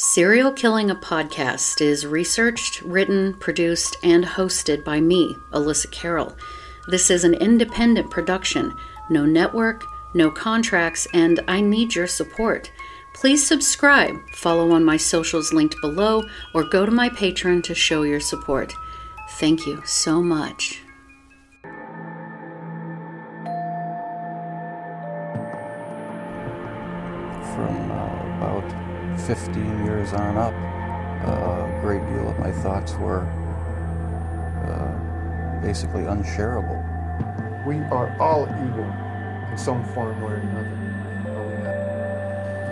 Serial Killing a Podcast is researched, written, produced, and hosted by me, Elissa Kerrill. This is an independent production, no network, no contracts, and I need your support. Please subscribe, follow on my socials linked below, or go to my Patreon to show your support. Thank you so much. From 15 years on up, uh, a great deal of my thoughts were uh, basically unshareable. We are all evil in some form or another.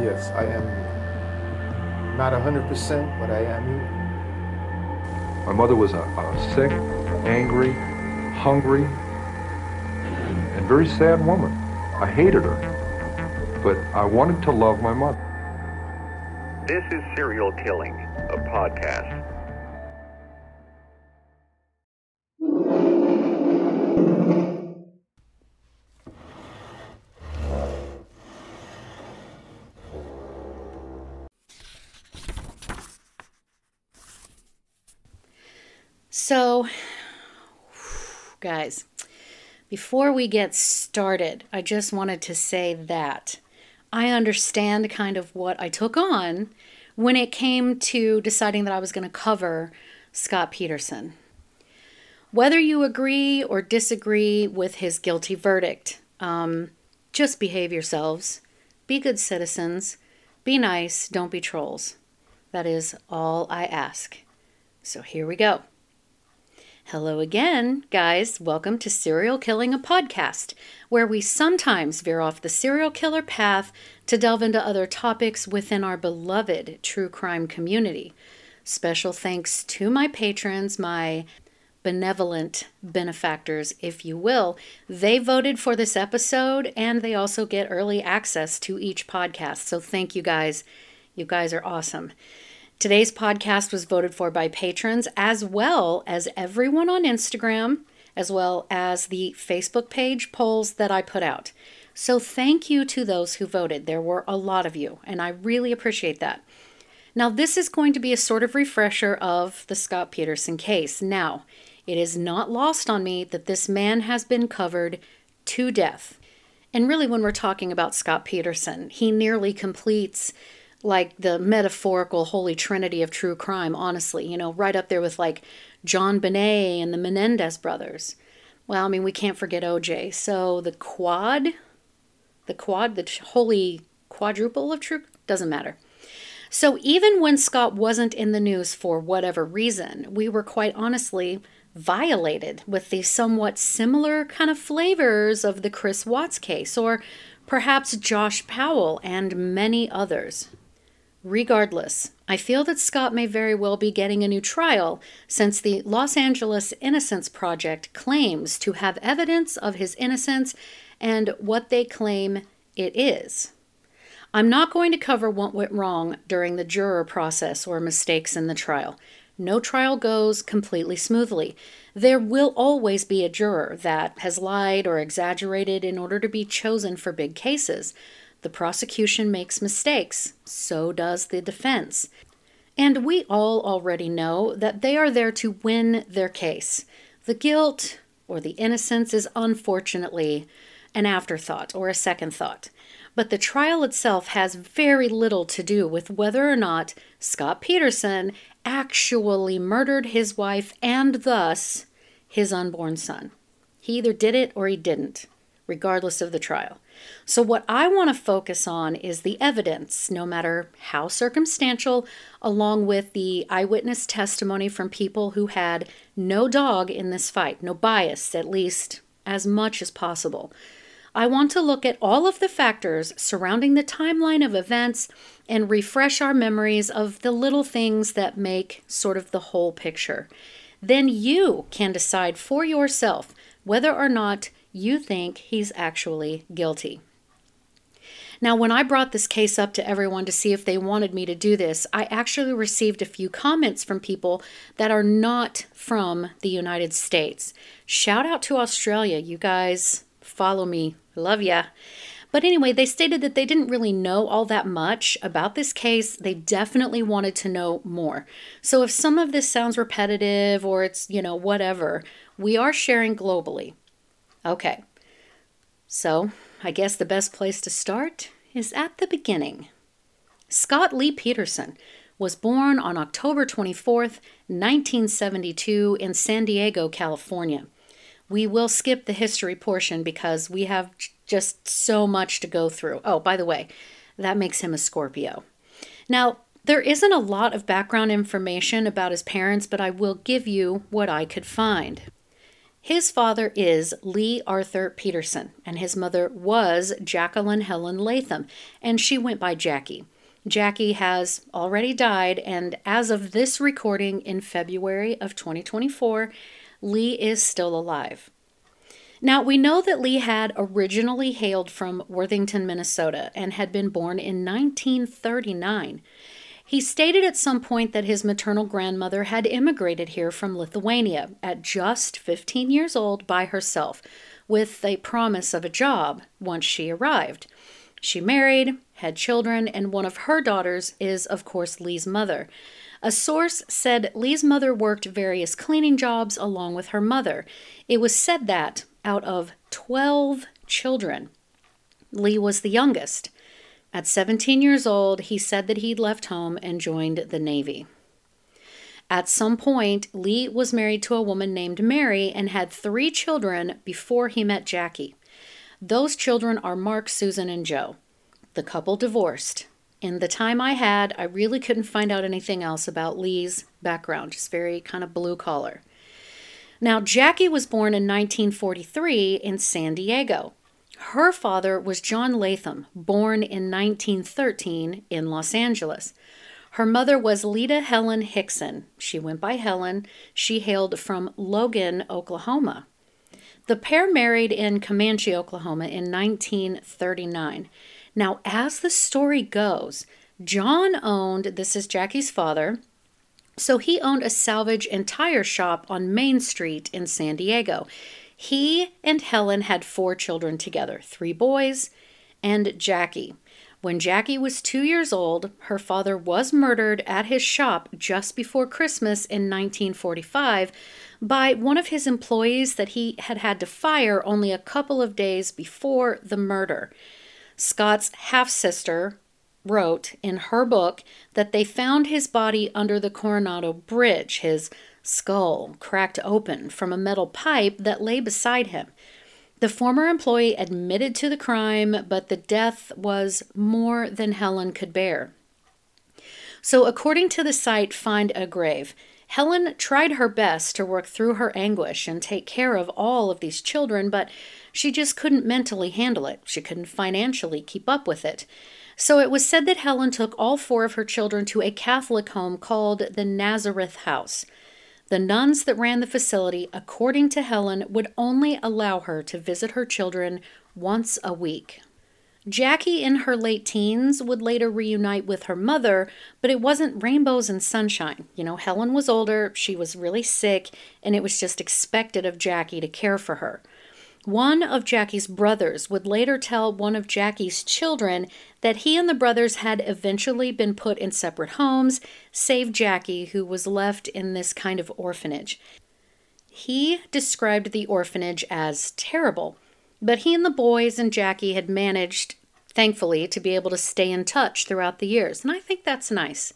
Yes, I am evil. not 100%, but I am evil. My mother was a, a sick, angry, hungry, and, and very sad woman. I hated her, but I wanted to love my mother. This is Serial Killing, a podcast. So, guys, before we get started, I just wanted to say that I understand kind of what I took on when it came to deciding that I was going to cover Scott Peterson. Whether you agree or disagree with his guilty verdict, um, just behave yourselves, be good citizens, be nice, don't be trolls. That is all I ask. So here we go. Hello again, guys. Welcome to Serial Killing a Podcast, where we sometimes veer off the serial killer path to delve into other topics within our beloved true crime community. Special thanks to my patrons, my benevolent benefactors, if you will. They voted for this episode and they also get early access to each podcast. So thank you guys. You guys are awesome. Today's podcast was voted for by patrons as well as everyone on Instagram, as well as the Facebook page polls that I put out. So thank you to those who voted. There were a lot of you, and I really appreciate that. Now, this is going to be a sort of refresher of the Scott Peterson case. Now, it is not lost on me that this man has been covered to death. And really, when we're talking about Scott Peterson, he nearly completes like the metaphorical holy trinity of true crime, honestly, you know, right up there with like JonBenét and the Menendez brothers. Well, I mean, we can't forget OJ. So the quad, the quad, the holy quadruple of true, doesn't matter. So even when Scott wasn't in the news for whatever reason, we were quite honestly violated with the somewhat similar kind of flavors of the Chris Watts case, or perhaps Josh Powell and many others. Regardless, I feel that Scott may very well be getting a new trial since the Los Angeles Innocence Project claims to have evidence of his innocence and what they claim it is. I'm not going to cover what went wrong during the juror process or mistakes in the trial. No trial goes completely smoothly. There will always be a juror that has lied or exaggerated in order to be chosen for big cases. The prosecution makes mistakes, so does the defense. And we all already know that they are there to win their case. The guilt or the innocence is unfortunately an afterthought or a second thought. But the trial itself has very little to do with whether or not Scott Peterson actually murdered his wife and thus his unborn son. He either did it or he didn't, regardless of the trial. So, what I want to focus on is the evidence, no matter how circumstantial, along with the eyewitness testimony from people who had no dog in this fight, no bias, at least as much as possible. I want to look at all of the factors surrounding the timeline of events and refresh our memories of the little things that make sort of the whole picture. Then you can decide for yourself whether or not you think he's actually guilty. Now, when I brought this case up to everyone to see if they wanted me to do this, I actually received a few comments from people that are not from the United States. Shout out to Australia. You guys follow me. Love ya. But anyway, they stated that they didn't really know all that much about this case. They definitely wanted to know more. So if some of this sounds repetitive or it's, you know, whatever, we are sharing globally. Okay. So I guess the best place to start is at the beginning. Scott Lee Peterson was born on October 24th, 1972, in San Diego, California. We will skip the history portion because we have just so much to go through. Oh, by the way, that makes him a Scorpio. Now, there isn't a lot of background information about his parents, but I will give you what I could find. His father is Lee Arthur Peterson, and his mother was Jacqueline Helen Latham, and she went by Jackie. Jackie has already died, and as of this recording in February of 2024, Lee is still alive. Now, we know that Lee had originally hailed from Worthington, Minnesota, and had been born in 1939. He stated at some point that his maternal grandmother had immigrated here from Lithuania at just 15 years old by herself, with a promise of a job once she arrived. She married, had children, and one of her daughters is, of course, Lee's mother. A source said Lee's mother worked various cleaning jobs along with her mother. It was said that, out of 12 children, Lee was the youngest. At 17 years old, he said that he'd left home and joined the Navy. At some point, Lee was married to a woman named Mary and had three children before he met Jackie. Those children are Mark, Susan, and Joe. The couple divorced. In the time I had, I really couldn't find out anything else about Lee's background, just very kind of blue collar. Now, Jackie was born in 1943 in San Diego. Her father was John Latham, born in 1913 in Los Angeles. Her mother was Lita Helen Hickson. She went by Helen. She hailed from Logan, Oklahoma. The pair married in Comanche, Oklahoma in 1939. Now, as the story goes, John owned, this is Jackie's father, so he owned a salvage and tire shop on Main Street in San Diego. He and Helen had four children together three boys and Jackie. When Jackie was two years old, her father was murdered at his shop just before Christmas in 1945 by one of his employees that he had had to fire only a couple of days before the murder. Scott's half sister wrote in her book that they found his body under the Coronado Bridge, his skull cracked open from a metal pipe that lay beside him. The former employee admitted to the crime, but the death was more than Helen could bear. So, according to the site Find a Grave, Helen tried her best to work through her anguish and take care of all of these children, but she just couldn't mentally handle it. She couldn't financially keep up with it. So it was said that Helen took all four of her children to a Catholic home called the Nazareth House. The nuns that ran the facility, according to Helen, would only allow her to visit her children once a week. Jackie, in her late teens, would later reunite with her mother, but it wasn't rainbows and sunshine. You know, Helen was older, she was really sick, and it was just expected of Jackie to care for her. One of Jackie's brothers would later tell one of Jackie's children that he and the brothers had eventually been put in separate homes, save Jackie, who was left in this kind of orphanage. He described the orphanage as terrible, but he and the boys and Jackie had managed, thankfully, to be able to stay in touch throughout the years, and I think that's nice.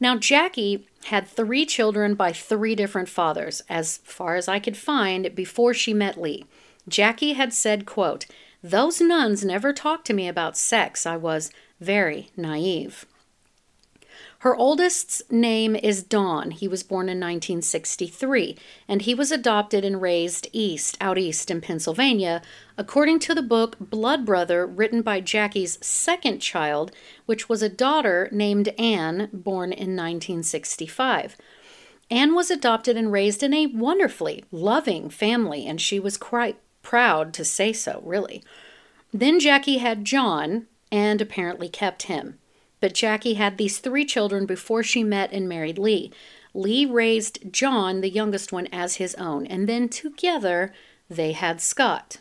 Now, Jackie had three children by three different fathers, as far as I could find, before she met Lee. Jackie had said, quote, Those nuns never talked to me about sex. I was very naive. Her oldest's name is Don. He was born in 1963, and he was adopted and raised east, out east in Pennsylvania, according to the book Blood Brother, written by Jackie's second child, which was a daughter named Anne, born in 1965. Anne was adopted and raised in a wonderfully loving family, and she was quite proud to say so, really. Then Jackie had John and apparently kept him. But Jackie had these three children before she met and married Lee. Lee raised John, the youngest one, as his own, and then together they had Scott.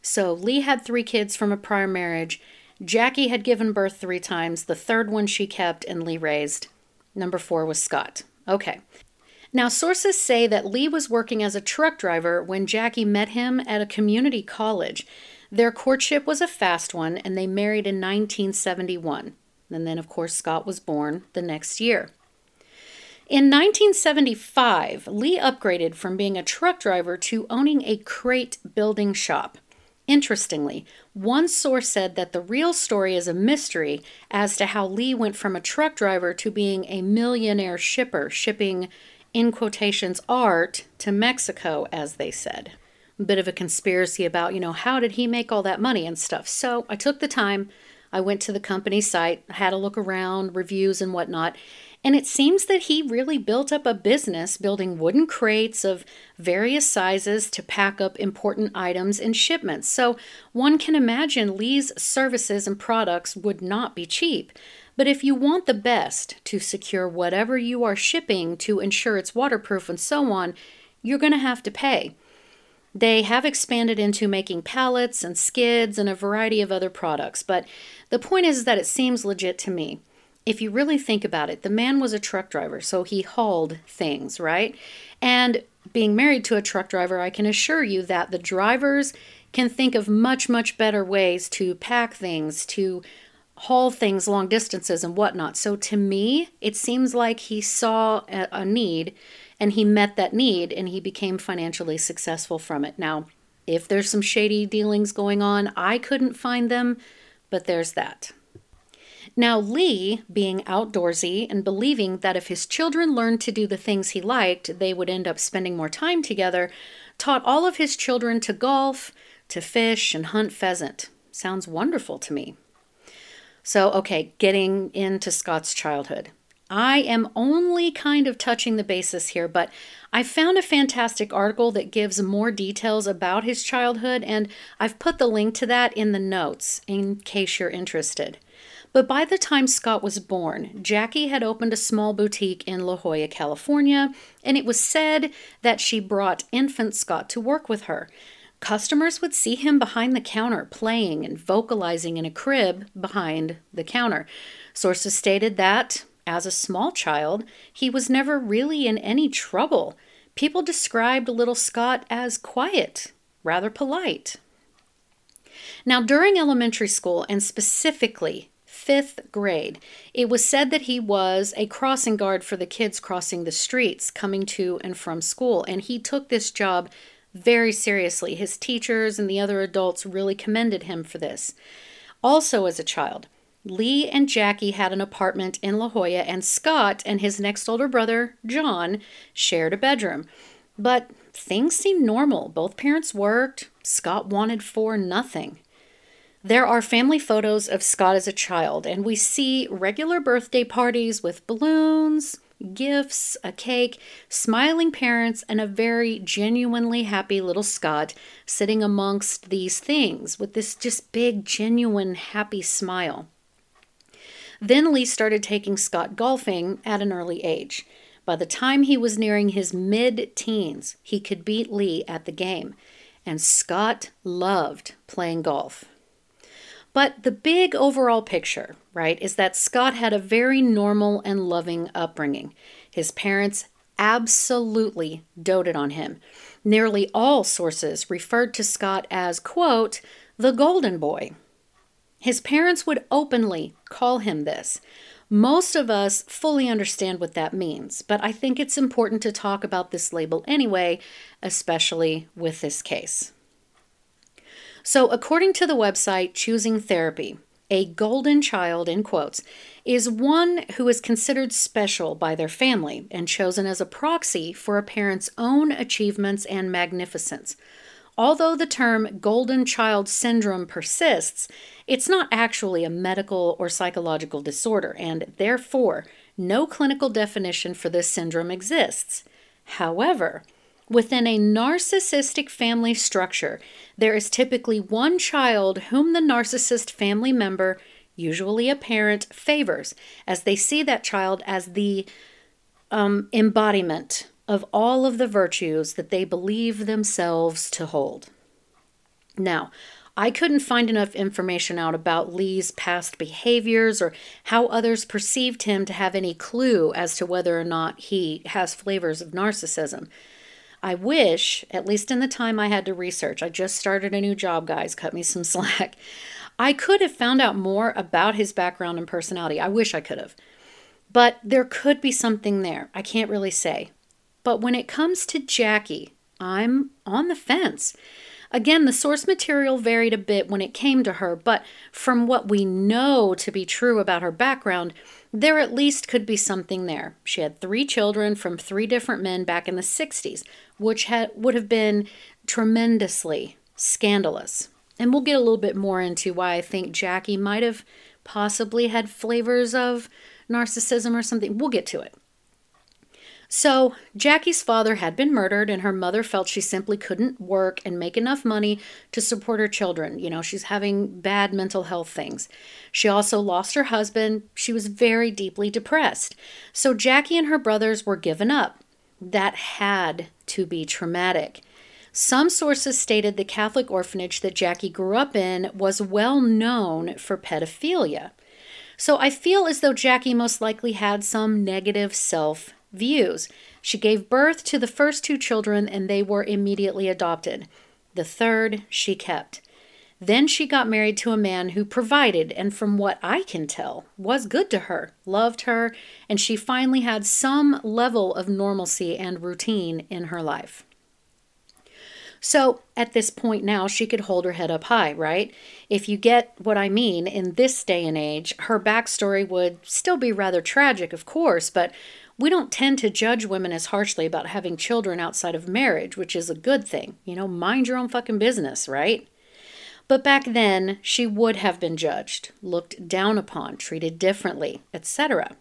So Lee had three kids from a prior marriage. Jackie had given birth three times. The third one she kept and Lee raised. Number four was Scott. Okay. Now, sources say that Lee was working as a truck driver when Jackie met him at a community college. Their courtship was a fast one, and they married in 1971. And then, of course, Scott was born the next year. In 1975, Lee upgraded from being a truck driver to owning a crate building shop. Interestingly, one source said that the real story is a mystery as to how Lee went from a truck driver to being a millionaire shipper, shipping, in quotations, art to Mexico, as they said. A bit of a conspiracy about, you know, how did he make all that money and stuff. So I took the time, I went to the company site, had a look around, reviews and whatnot, and it seems that he really built up a business building wooden crates of various sizes to pack up important items in shipments. So one can imagine Lee's services and products would not be cheap. But if you want the best to secure whatever you are shipping to ensure it's waterproof and so on, you're going to have to pay. They have expanded into making pallets and skids and a variety of other products, but the point is that it seems legit to me if you really think about it, the man was a truck driver, so he hauled things, right? And being married to a truck driver, I can assure you that the drivers can think of much, much better ways to pack things, to haul things long distances and whatnot. So to me, it seems like he saw a, need and he met that need and he became financially successful from it. Now, if there's some shady dealings going on, I couldn't find them, but there's that. Now, Lee, being outdoorsy and believing that if his children learned to do the things he liked, they would end up spending more time together, taught all of his children to golf, to fish, and hunt pheasant. Sounds wonderful to me. So, okay, getting into Scott's childhood. I am only kind of touching the basis here, but I found a fantastic article that gives more details about his childhood, and I've put the link to that in the notes in case you're interested. But by the time Scott was born, Jackie had opened a small boutique in La Jolla, California, and it was said that she brought infant Scott to work with her. Customers would see him behind the counter playing and vocalizing in a crib behind the counter. Sources stated that, as a small child, he was never really in any trouble. People described little Scott as quiet, rather polite. Now, during elementary school, and specifically fifth grade. It was said that he was a crossing guard for the kids crossing the streets coming to and from school, and he took this job very seriously. His teachers and the other adults really commended him for this. Also, as a child, Lee and Jackie had an apartment in La Jolla, and Scott and his next older brother, John, shared a bedroom. But things seemed normal. Both parents worked. Scott wanted for nothing. There are family photos of Scott as a child, and we see regular birthday parties with balloons, gifts, a cake, smiling parents, and a very genuinely happy little Scott sitting amongst these things with this just big, genuine, happy smile. Then Lee started taking Scott golfing at an early age. By the time he was nearing his mid teens, he could beat Lee at the game, and Scott loved playing golf. But the big overall picture, right, is that Scott had a very normal and loving upbringing. His parents absolutely doted on him. Nearly all sources referred to Scott as, quote, the golden boy. His parents would openly call him this. Most of us fully understand what that means, but I think it's important to talk about this label anyway, especially with this case. So, according to the website Choosing Therapy, a golden child, in quotes, is one who is considered special by their family and chosen as a proxy for a parent's own achievements and magnificence. Although the term golden child syndrome persists, it's not actually a medical or psychological disorder, and therefore, no clinical definition for this syndrome exists. However, Within a narcissistic family structure, there is typically one child whom the narcissist family member, usually a parent, favors, as they see that child as the um, embodiment of all of the virtues that they believe themselves to hold. Now, I couldn't find enough information out about Lee's past behaviors or how others perceived him to have any clue as to whether or not he has flavors of narcissism. I wish, at least in the time I had to research, I just started a new job, guys, cut me some slack. I could have found out more about his background and personality. I wish I could have. But there could be something there. I can't really say. But when it comes to Jackie, I'm on the fence. Again, the source material varied a bit when it came to her, but from what we know to be true about her background, there at least could be something there. She had three children from three different men back in the 60s, which had, would have been tremendously scandalous. And we'll get a little bit more into why I think Jackie might have possibly had flavors of narcissism or something. We'll get to it. So, Jackie's father had been murdered, and her mother felt she simply couldn't work and make enough money to support her children. You know, she's having bad mental health things. She also lost her husband. She was very deeply depressed. So, Jackie and her brothers were given up. That had to be traumatic. Some sources stated the Catholic orphanage that Jackie grew up in was well known for pedophilia. So I feel as though Jackie most likely had some negative self views. She gave birth to the first two children and they were immediately adopted. The third she kept. Then she got married to a man who provided, and from what I can tell, was good to her, loved her, and she finally had some level of normalcy and routine in her life. So at this point now, she could hold her head up high, right? If you get what I mean, in this day and age, her backstory would still be rather tragic, of course, but we don't tend to judge women as harshly about having children outside of marriage, which is a good thing. You know, mind your own fucking business, right? But back then, she would have been judged, looked down upon, treated differently, etc.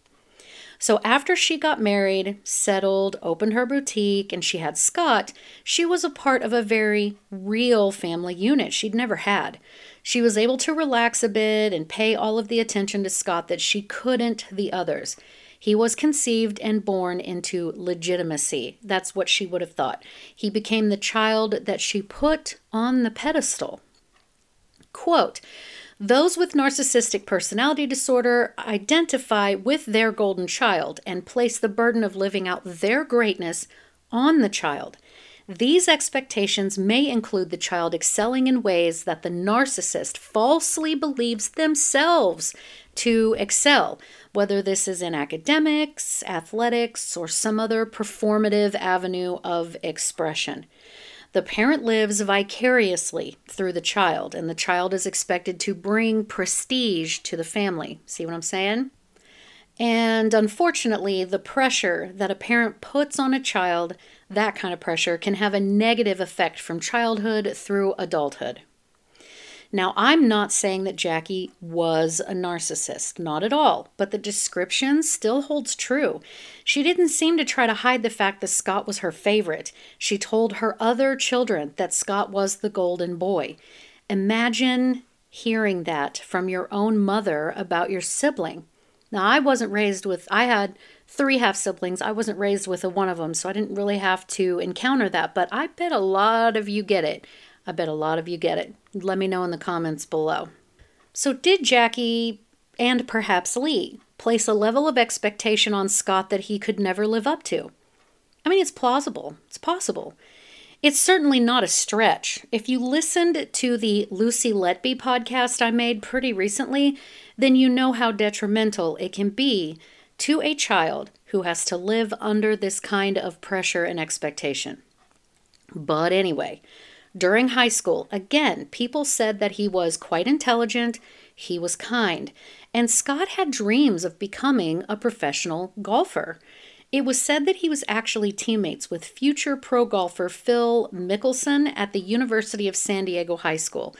So after she got married, settled, opened her boutique, and she had Scott, she was a part of a very real family unit she'd never had. She was able to relax a bit and pay all of the attention to Scott that she couldn't the others. He was conceived and born into legitimacy. That's what she would have thought. He became the child that she put on the pedestal. Quote, those with narcissistic personality disorder identify with their golden child and place the burden of living out their greatness on the child. These expectations may include the child excelling in ways that the narcissist falsely believes themselves to excel, whether this is in academics, athletics, or some other performative avenue of expression. The parent lives vicariously through the child, and the child is expected to bring prestige to the family. See what I'm saying? And unfortunately, the pressure that a parent puts on a child, that kind of pressure, can have a negative effect from childhood through adulthood. Now, I'm not saying that Jackie was a narcissist, not at all, but the description still holds true. She didn't seem to try to hide the fact that Scott was her favorite. She told her other children that Scott was the golden boy. Imagine hearing that from your own mother about your sibling. Now, I wasn't raised with, I had three half siblings. I wasn't raised with a one of them, so I didn't really have to encounter that, but I bet a lot of you get it. I bet a lot of you get it. Let me know in the comments below. So, did Jackie and perhaps Lee place a level of expectation on Scott that he could never live up to? I mean, it's plausible, it's possible. It's certainly not a stretch. If you listened to the Lucy Letby podcast I made pretty recently, then you know how detrimental it can be to a child who has to live under this kind of pressure and expectation. But anyway, during high school, again, people said that he was quite intelligent, he was kind, and Scott had dreams of becoming a professional golfer. It was said that he was actually teammates with future pro golfer Phil Mickelson at the University of San Diego High School.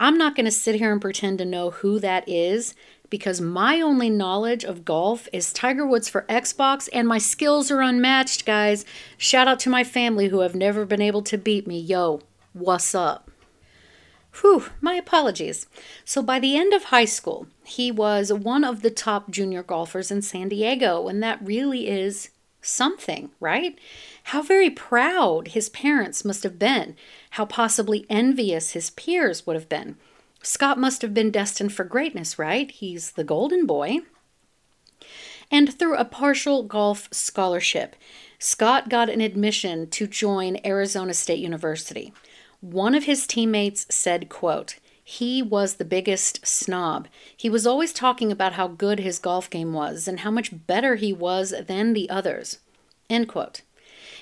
I'm not going to sit here and pretend to know who that is because my only knowledge of golf is Tiger Woods for Xbox and my skills are unmatched, guys. Shout out to my family who have never been able to beat me. Yo, What's up? Whew, my apologies. So by the end of high school, he was one of the top junior golfers in San Diego, and that really is something, right? How very proud his parents must have been, how possibly envious his peers would have been. Scott must have been destined for greatness, right? He's the golden boy. And through a partial golf scholarship, Scott got an admission to join Arizona State University. One of his teammates said, quote, he was the biggest snob. He was always talking about how good his golf game was and how much better he was than the others. End quote.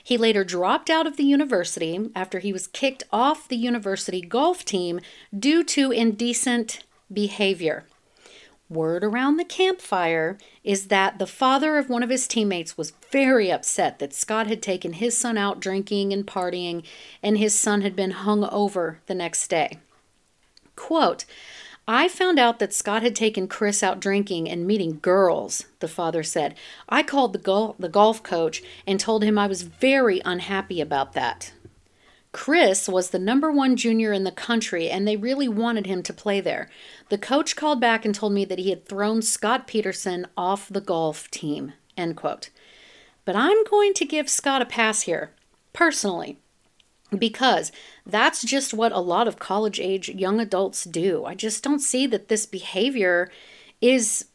He later dropped out of the university after he was kicked off the university golf team due to indecent behavior. Word around the campfire is that the father of one of his teammates was very upset that Scott had taken his son out drinking and partying and his son had been hung over the next day. Quote, I found out that Scott had taken Chris out drinking and meeting girls, the father said. I called the, gol- the golf coach and told him I was very unhappy about that. Chris was the number one junior in the country, and they really wanted him to play there. The coach called back and told me that he had thrown Scott Peterson off the golf team. End quote. But I'm going to give Scott a pass here, personally, because that's just what a lot of college age young adults do. I just don't see that this behavior is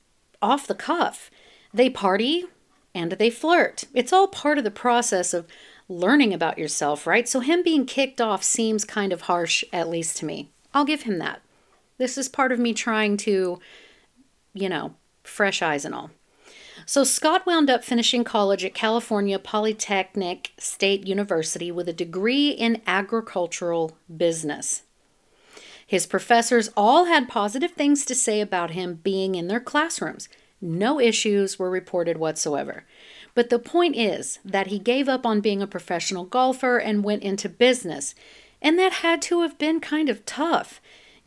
off the cuff. They party and they flirt. It's all part of the process of learning about yourself, right? So him being kicked off seems kind of harsh, at least to me. I'll give him that. This is part of me trying to, you know, fresh eyes and all. So Scott wound up finishing college at California Polytechnic State University with a degree in agricultural business. His professors all had positive things to say about him being in their classrooms. No issues were reported whatsoever. But the point is that he gave up on being a professional golfer and went into business. And that had to have been kind of tough.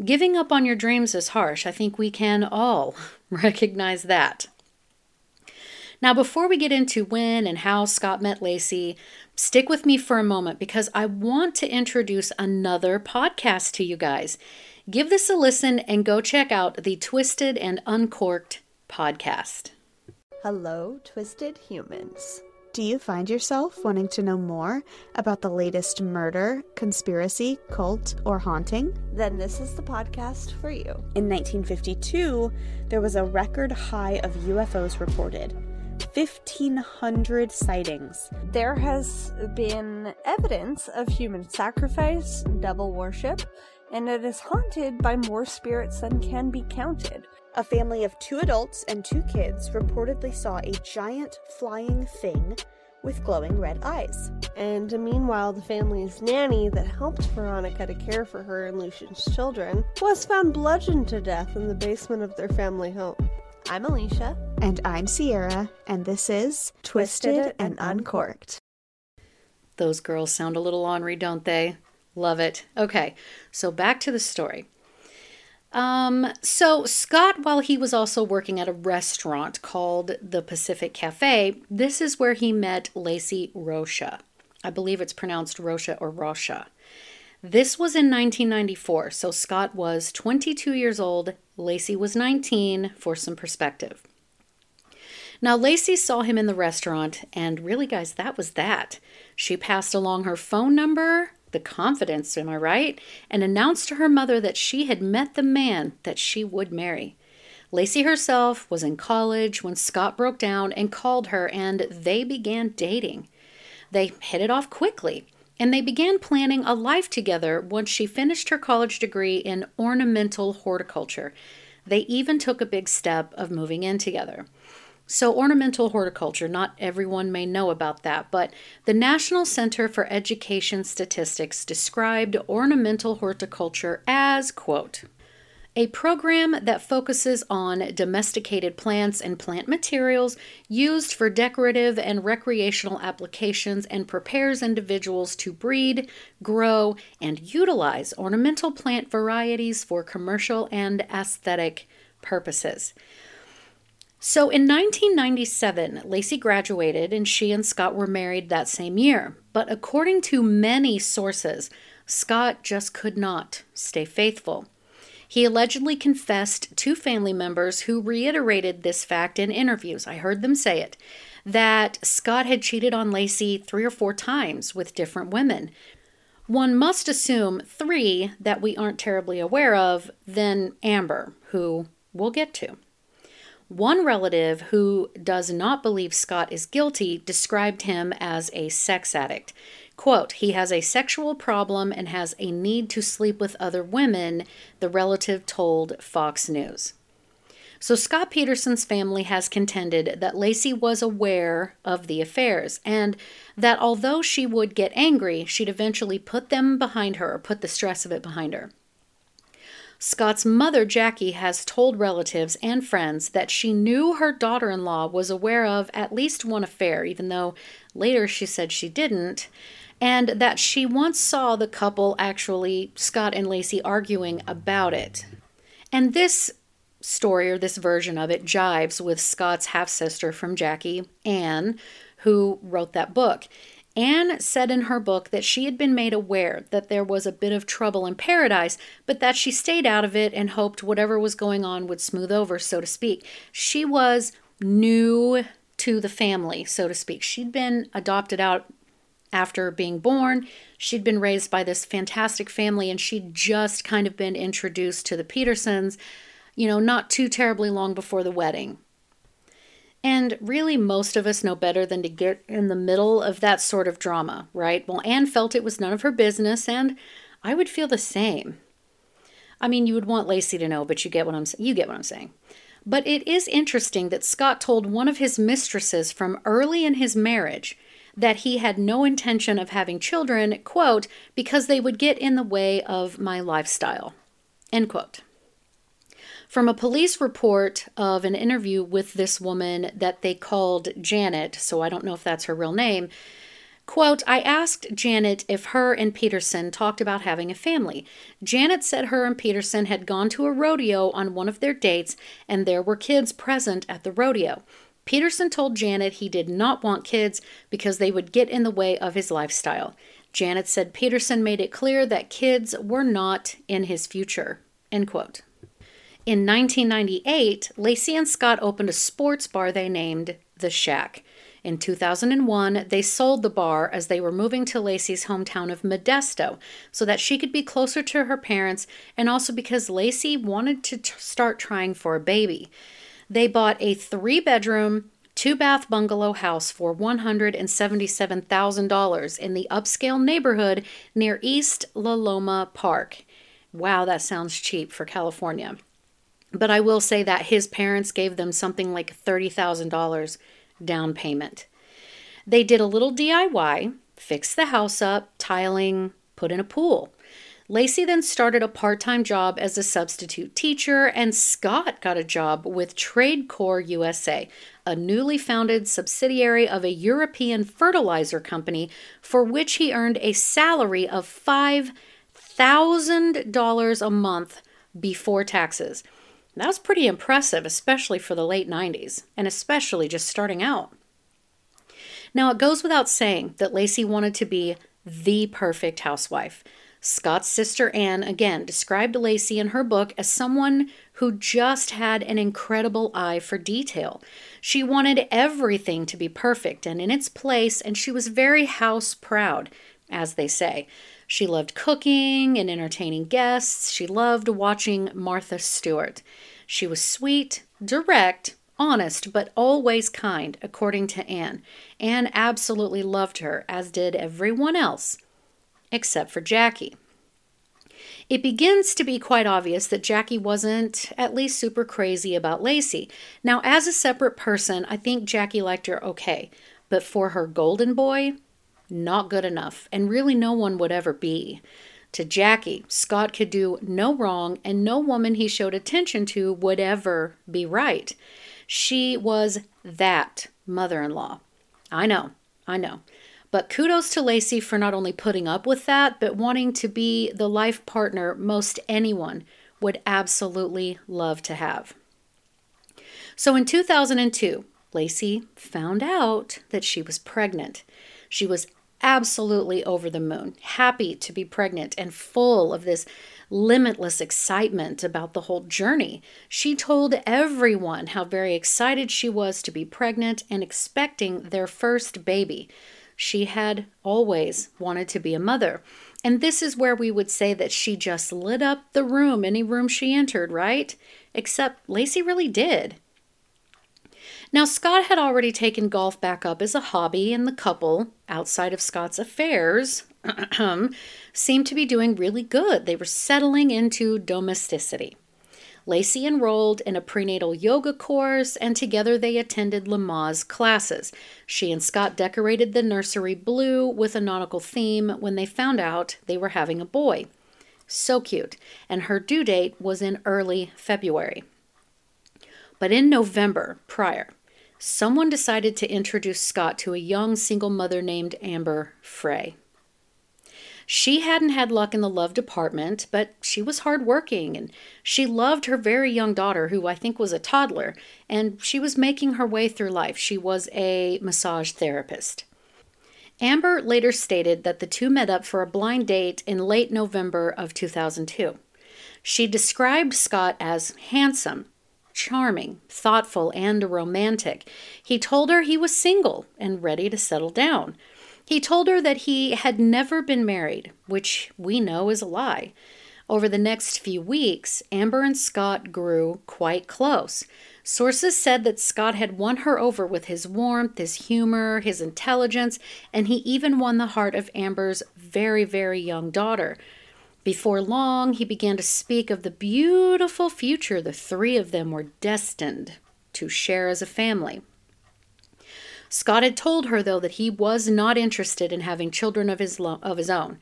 Giving up on your dreams is harsh. I think we can all recognize that. Now, before we get into when and how Scott met Laci, stick with me for a moment because I want to introduce another podcast to you guys. Give this a listen and go check out the Twisted and Uncorked podcast. Hello, Twisted Humans. Do you find yourself wanting to know more about the latest murder, conspiracy, cult, or haunting? Then this is the podcast for you. In 1952, there was a record high of UFOs reported. 1,500 sightings. There has been evidence of human sacrifice, devil worship, and it is haunted by more spirits than can be counted. A family of two adults and two kids reportedly saw a giant flying thing with glowing red eyes. And meanwhile, the family's nanny that helped Veronica to care for her and Lucian's children was found bludgeoned to death in the basement of their family home. I'm Alicia. And I'm Sierra, and this is Twisted, Twisted and Uncorked. Those girls sound a little ornery, don't they? Love it. Okay, so back to the story. Um, so Scott, while he was also working at a restaurant called the Pacific Cafe, this is where he met Laci Rocha. I believe it's pronounced Rocha or Rosha. This was in 1994, so Scott was 22 years old, Laci was 19, for some perspective. Now, Laci saw him in the restaurant, and really, guys, that was that. She passed along her phone number, the confidence, am I right? And announced to her mother that she had met the man that she would marry. Lacey herself was in college when Scott broke down and called her, and they began dating. They hit it off quickly, and they began planning a life together once she finished her college degree in ornamental horticulture. They even took a big step of moving in together. So, ornamental horticulture, not everyone may know about that, but the National Center for Education Statistics described ornamental horticulture as, quote, a program that focuses on domesticated plants and plant materials used for decorative and recreational applications and prepares individuals to breed, grow, and utilize ornamental plant varieties for commercial and aesthetic purposes. So in 1997, Laci graduated and she and Scott were married that same year. But according to many sources, Scott just could not stay faithful. He allegedly confessed to family members who reiterated this fact in interviews. I heard them say it that Scott had cheated on Laci three or four times with different women. One must assume three that we aren't terribly aware of, then Amber, who we'll get to. One relative who does not believe Scott is guilty described him as a sex addict. Quote, he has a sexual problem and has a need to sleep with other women, the relative told Fox News. So, Scott Peterson's family has contended that Laci was aware of the affairs and that although she would get angry, she'd eventually put them behind her or put the stress of it behind her. Scott's mother, Jackie, has told relatives and friends that she knew her daughter in law was aware of at least one affair, even though later she said she didn't, and that she once saw the couple actually, Scott and Laci, arguing about it. And this story or this version of it jives with Scott's half sister from Jackie, Anne, who wrote that book. Anne said in her book that she had been made aware that there was a bit of trouble in paradise, but that she stayed out of it and hoped whatever was going on would smooth over, so to speak. She was new to the family, so to speak. She'd been adopted out after being born. She'd been raised by this fantastic family, and she'd just kind of been introduced to the Petersons, you know, not too terribly long before the wedding. And really, most of us know better than to get in the middle of that sort of drama, right? Well, Anne felt it was none of her business, and I would feel the same. I mean, you would want Laci to know, but you get what I'm you get what I'm saying. But it is interesting that Scott told one of his mistresses from early in his marriage that he had no intention of having children, quote, because they would get in the way of my lifestyle, end quote from a police report of an interview with this woman that they called Janet, so I don't know if that's her real name. Quote, I asked Janet if her and Peterson talked about having a family. Janet said her and Peterson had gone to a rodeo on one of their dates and there were kids present at the rodeo. Peterson told Janet he did not want kids because they would get in the way of his lifestyle. Janet said Peterson made it clear that kids were not in his future. End quote. In 1998, Laci and Scott opened a sports bar they named The Shack. In 2001, they sold the bar as they were moving to Laci's hometown of Modesto so that she could be closer to her parents and also because Laci wanted to t- start trying for a baby. They bought a three bedroom, two bath bungalow house for $177,000 in the upscale neighborhood near East La Loma Park. Wow, that sounds cheap for California. But I will say that his parents gave them something like $30,000 down payment. They did a little DIY, fixed the house up, tiling, put in a pool. Laci then started a part time job as a substitute teacher, and Scott got a job with TradeCorp USA, a newly founded subsidiary of a European fertilizer company for which he earned a salary of $5,000 a month before taxes. That was pretty impressive, especially for the late 90s, and especially just starting out. Now, it goes without saying that Laci wanted to be the perfect housewife. Scott's sister Anne again described Laci in her book as someone who just had an incredible eye for detail. She wanted everything to be perfect and in its place, and she was very house proud, as they say. She loved cooking and entertaining guests. She loved watching Martha Stewart. She was sweet, direct, honest, but always kind, according to Anne. Anne absolutely loved her, as did everyone else, except for Jackie. It begins to be quite obvious that Jackie wasn't at least super crazy about Laci. Now, as a separate person, I think Jackie liked her okay, but for her golden boy, not good enough, and really no one would ever be. To Jackie, Scott could do no wrong, and no woman he showed attention to would ever be right. She was that mother in law. I know, I know. But kudos to Laci for not only putting up with that, but wanting to be the life partner most anyone would absolutely love to have. So in 2002, Laci found out that she was pregnant. She was absolutely over the moon, happy to be pregnant, and full of this limitless excitement about the whole journey. She told everyone how very excited she was to be pregnant and expecting their first baby. She had always wanted to be a mother. And this is where we would say that she just lit up the room, any room she entered, right? Except Laci really did. Now, Scott had already taken golf back up as a hobby, and the couple, outside of Scott's affairs, seemed to be doing really good. They were settling into domesticity. Laci enrolled in a prenatal yoga course, and together they attended Lamaze classes. She and Scott decorated the nursery blue with a nautical theme when they found out they were having a boy. So cute. And her due date was in early February. But in November prior, someone decided to introduce Scott to a young single mother named Amber Frey. She hadn't had luck in the love department, but she was hardworking and she loved her very young daughter, who I think was a toddler, and she was making her way through life. She was a massage therapist. Amber later stated that the two met up for a blind date in late November of 2002. She described Scott as handsome, charming, thoughtful, and romantic. He told her he was single and ready to settle down. He told her that he had never been married, which we know is a lie. Over the next few weeks, Amber and Scott grew quite close. Sources said that Scott had won her over with his warmth, his humor, his intelligence, and he even won the heart of Amber's very, very young daughter. Before long, he began to speak of the beautiful future the three of them were destined to share as a family. Scott had told her, though, that he was not interested in having children of his, lo- of his own,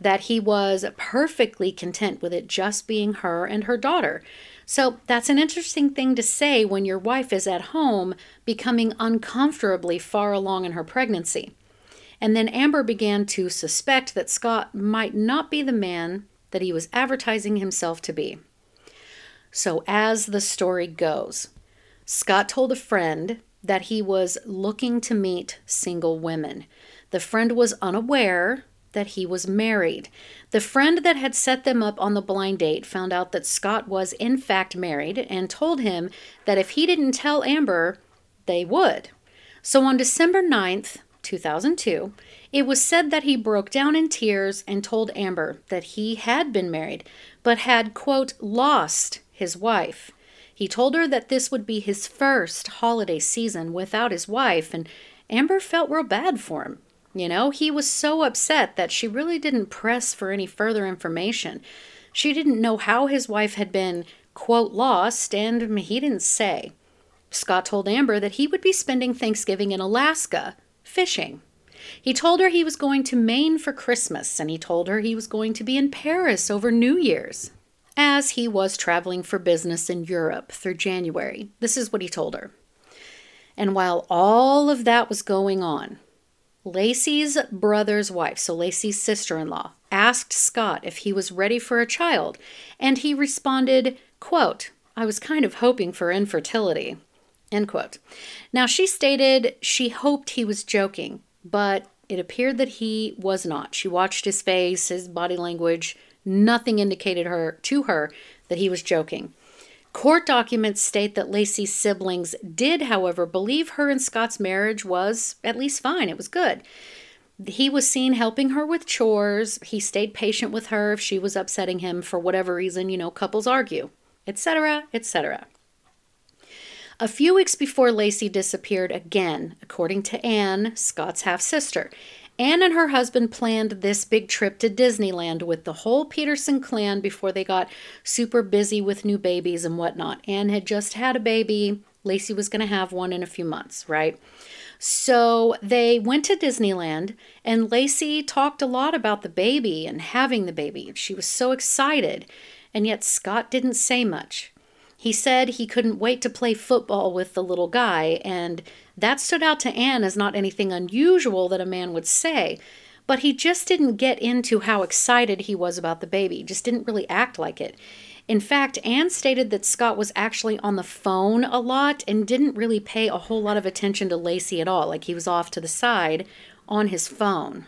that he was perfectly content with it just being her and her daughter. So that's an interesting thing to say when your wife is at home becoming uncomfortably far along in her pregnancy. And then Amber began to suspect that Scott might not be the man that he was advertising himself to be. So, as the story goes, Scott told a friend that he was looking to meet single women. The friend was unaware that he was married. The friend that had set them up on the blind date found out that Scott was in fact married and told him that if he didn't tell Amber, they would. So on December 9th, 2002, it was said that he broke down in tears and told Amber that he had been married, but had, quote, lost his wife. He told her that this would be his first holiday season without his wife, and Amber felt real bad for him. You know, he was so upset that she really didn't press for any further information. She didn't know how his wife had been, quote, lost, and he didn't say. Scott told Amber that he would be spending Thanksgiving in Alaska, fishing. He told her he was going to Maine for Christmas, and he told her he was going to be in Paris over New Year's as he was traveling for business in Europe through January. This is what he told her. And while all of that was going on, Laci's brother's wife, so Laci's sister in law, asked Scott if he was ready for a child, and he responded, quote, I was kind of hoping for infertility. End quote. Now, she stated she hoped he was joking, but it appeared that he was not. She watched his face, his body language, Nothing indicated her to her that he was joking. Court documents state that Laci's siblings did, however, believe her and Scott's marriage was at least fine. It was good. He was seen helping her with chores. He stayed patient with her if she was upsetting him for whatever reason. You know, couples argue, etc., etc. A few weeks before Laci disappeared again, according to Anne, Scott's half sister, Anne and her husband planned this big trip to Disneyland with the whole Peterson clan before they got super busy with new babies and whatnot. Anne had just had a baby. Laci was going to have one in a few months, right? So they went to Disneyland, and Laci talked a lot about the baby and having the baby. She was so excited, and yet Scott didn't say much. He said he couldn't wait to play football with the little guy, and that stood out to Anne as not anything unusual that a man would say. But he just didn't get into how excited he was about the baby, just didn't really act like it. In fact, Anne stated that Scott was actually on the phone a lot and didn't really pay a whole lot of attention to Laci at all, like he was off to the side on his phone.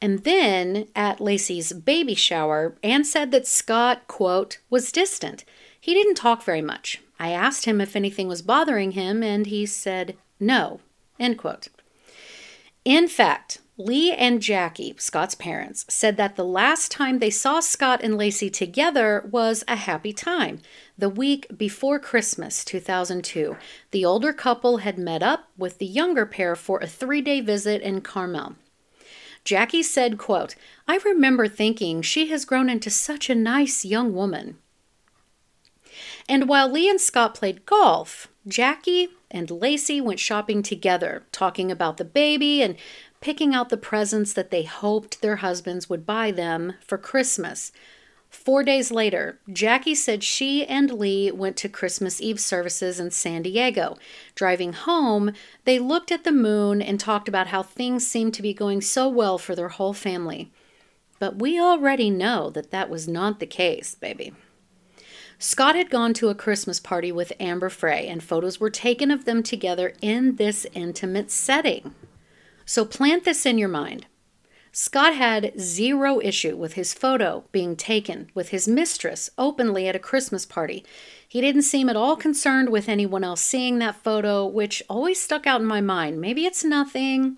And then at Laci's baby shower, Anne said that Scott, quote, was distant. He didn't talk very much. I asked him if anything was bothering him, and he said no, end quote. In fact, Lee and Jackie, Scott's parents, said that the last time they saw Scott and Laci together was a happy time. The week before Christmas 2002, the older couple had met up with the younger pair for a three day visit in Carmel. Jackie said, quote, I remember thinking she has grown into such a nice young woman. And while Lee and Scott played golf, Jackie and Laci went shopping together, talking about the baby and picking out the presents that they hoped their husbands would buy them for Christmas. Four days later, Jackie said she and Lee went to Christmas Eve services in San Diego. Driving home, they looked at the moon and talked about how things seemed to be going so well for their whole family. But we already know that that was not the case, baby. Scott had gone to a Christmas party with Amber Frey, and photos were taken of them together in this intimate setting. So plant this in your mind. Scott had zero issue with his photo being taken with his mistress openly at a Christmas party. He didn't seem at all concerned with anyone else seeing that photo, which always stuck out in my mind. Maybe it's nothing,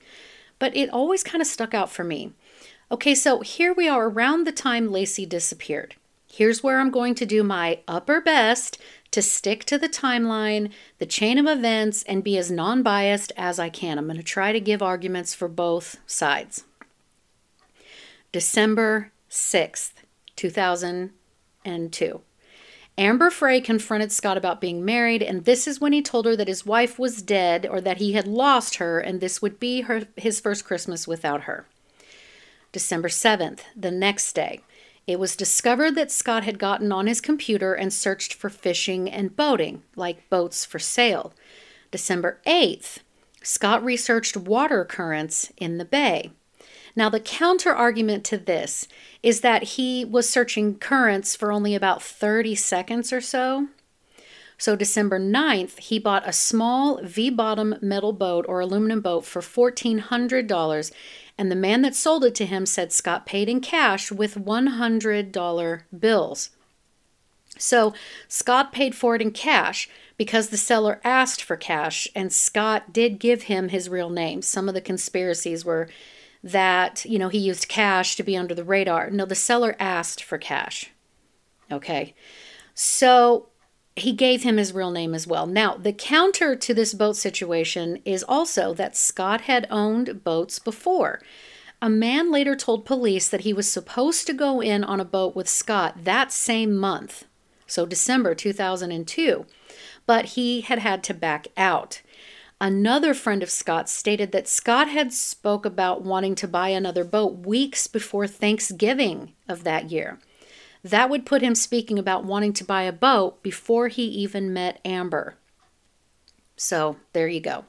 but it always kind of stuck out for me. Okay, so here we are around the time Laci disappeared. Here's where I'm going to do my upper best to stick to the timeline, the chain of events, and be as non biased as I can. I'm going to try to give arguments for both sides. December 6th, 2002. Amber Frey confronted Scott about being married, and this is when he told her that his wife was dead or that he had lost her, and this would be her, his first Christmas without her. December 7th, the next day, it was discovered that Scott had gotten on his computer and searched for fishing and boating, like boats for sale. December 8th, Scott researched water currents in the bay. Now, the counter argument to this is that he was searching currents for only about 30 seconds or so. So, December 9th, he bought a small V bottom metal boat or aluminum boat for $1,400, and the man that sold it to him said Scott paid in cash with $100 bills. So, Scott paid for it in cash because the seller asked for cash, and Scott did give him his real name. Some of the conspiracies were that, you know, he used cash to be under the radar. No, the seller asked for cash. Okay. So he gave him his real name as well. Now, the counter to this boat situation is also that Scott had owned boats before. A man later told police that he was supposed to go in on a boat with Scott that same month, so December 2002, but he had had to back out. Another friend of Scott's stated that Scott had spoke about wanting to buy another boat weeks before Thanksgiving of that year. That would put him speaking about wanting to buy a boat before he even met Amber. So, there you go.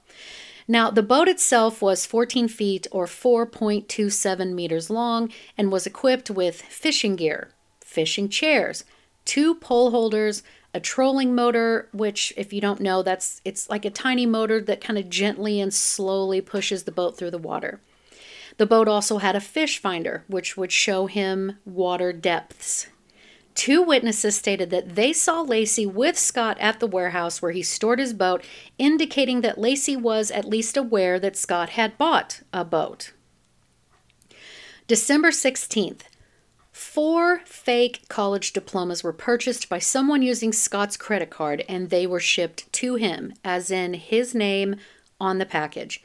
Now, the boat itself was 14 feet or 4.27 meters long and was equipped with fishing gear, fishing chairs, two pole holders, a trolling motor which if you don't know that's it's like a tiny motor that kind of gently and slowly pushes the boat through the water the boat also had a fish finder which would show him water depths two witnesses stated that they saw laci with scott at the warehouse where he stored his boat indicating that laci was at least aware that scott had bought a boat december 16th Four fake college diplomas were purchased by someone using Scott's credit card and they were shipped to him, as in his name on the package.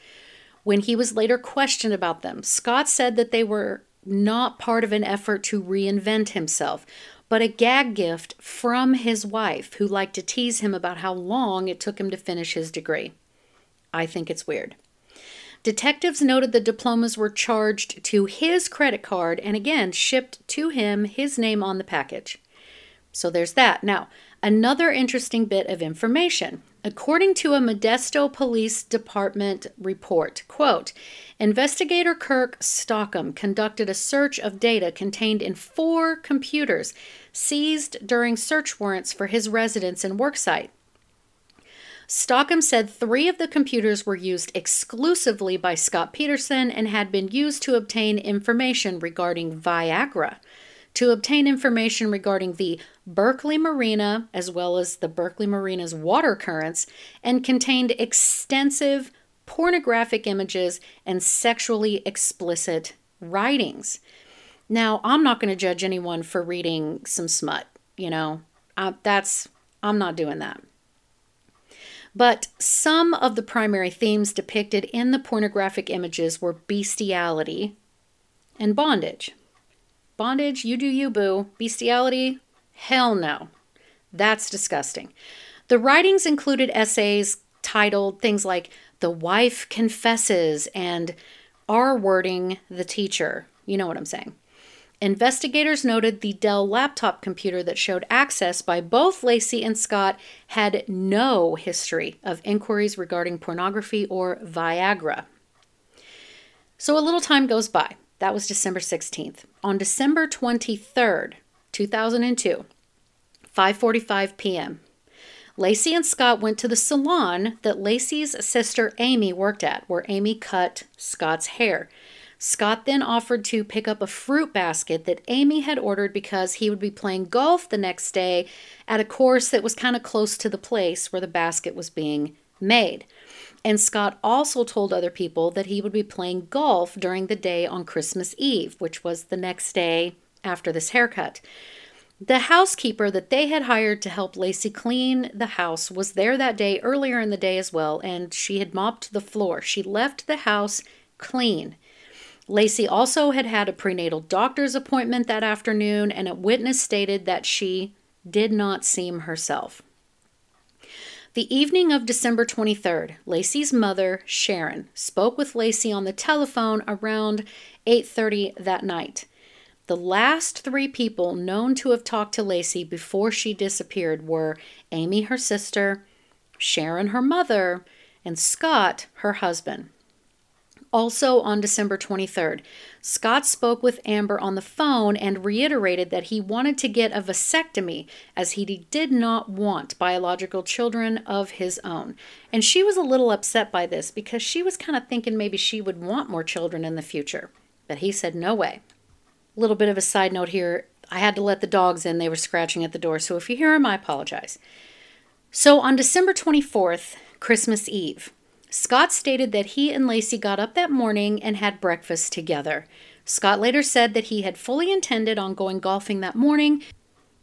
When he was later questioned about them, Scott said that they were not part of an effort to reinvent himself, but a gag gift from his wife, who liked to tease him about how long it took him to finish his degree. I think it's weird. Detectives noted the diplomas were charged to his credit card and again shipped to him his name on the package. So there's that. Now, another interesting bit of information. According to a Modesto Police Department report, quote, investigator Kirk Stockham conducted a search of data contained in four computers seized during search warrants for his residence and worksite. Stockham said three of the computers were used exclusively by Scott Peterson and had been used to obtain information regarding Viagra, to obtain information regarding the Berkeley Marina, as well as the Berkeley Marina's water currents, and contained extensive pornographic images and sexually explicit writings. Now, I'm not going to judge anyone for reading some smut, you know. That's I'm not doing that. But some of the primary themes depicted in the pornographic images were bestiality and bondage. Bondage, you do you, boo. Bestiality, hell no. That's disgusting. The writings included essays titled things like The Wife Confesses and R wording the teacher. You know what I'm saying. Investigators noted the Dell laptop computer that showed access by both Laci and Scott had no history of inquiries regarding pornography or Viagra. So a little time goes by. That was December 16th. On December 23rd, 2002, 5:45 p.m., Laci and Scott went to the salon that Laci's sister Amy worked at, where Amy cut Scott's hair. Scott then offered to pick up a fruit basket that Amy had ordered because he would be playing golf the next day at a course that was kind of close to the place where the basket was being made. And Scott also told other people that he would be playing golf during the day on Christmas Eve, which was the next day after this haircut. The housekeeper that they had hired to help Laci clean the house was there that day earlier in the day as well, and she had mopped the floor. She left the house clean. Laci also had had a prenatal doctor's appointment that afternoon, and a witness stated that she did not seem herself. The evening of December 23rd, Laci's mother, Sharon, spoke with Laci on the telephone around 8:30 that night. The last three people known to have talked to Laci before she disappeared were Amy, her sister, Sharon, her mother, and Scott, her husband. Also on December 23rd, Scott spoke with Amber on the phone and reiterated that he wanted to get a vasectomy as he did not want biological children of his own. And she was a little upset by this because she was kind of thinking maybe she would want more children in the future. But he said, no way little bit of a side note here. I had to let the dogs in. They were scratching at the door. So if you hear them, I apologize. So on December 24th, Christmas Eve, Scott stated that he and Laci got up that morning and had breakfast together. Scott later said that he had fully intended on going golfing that morning,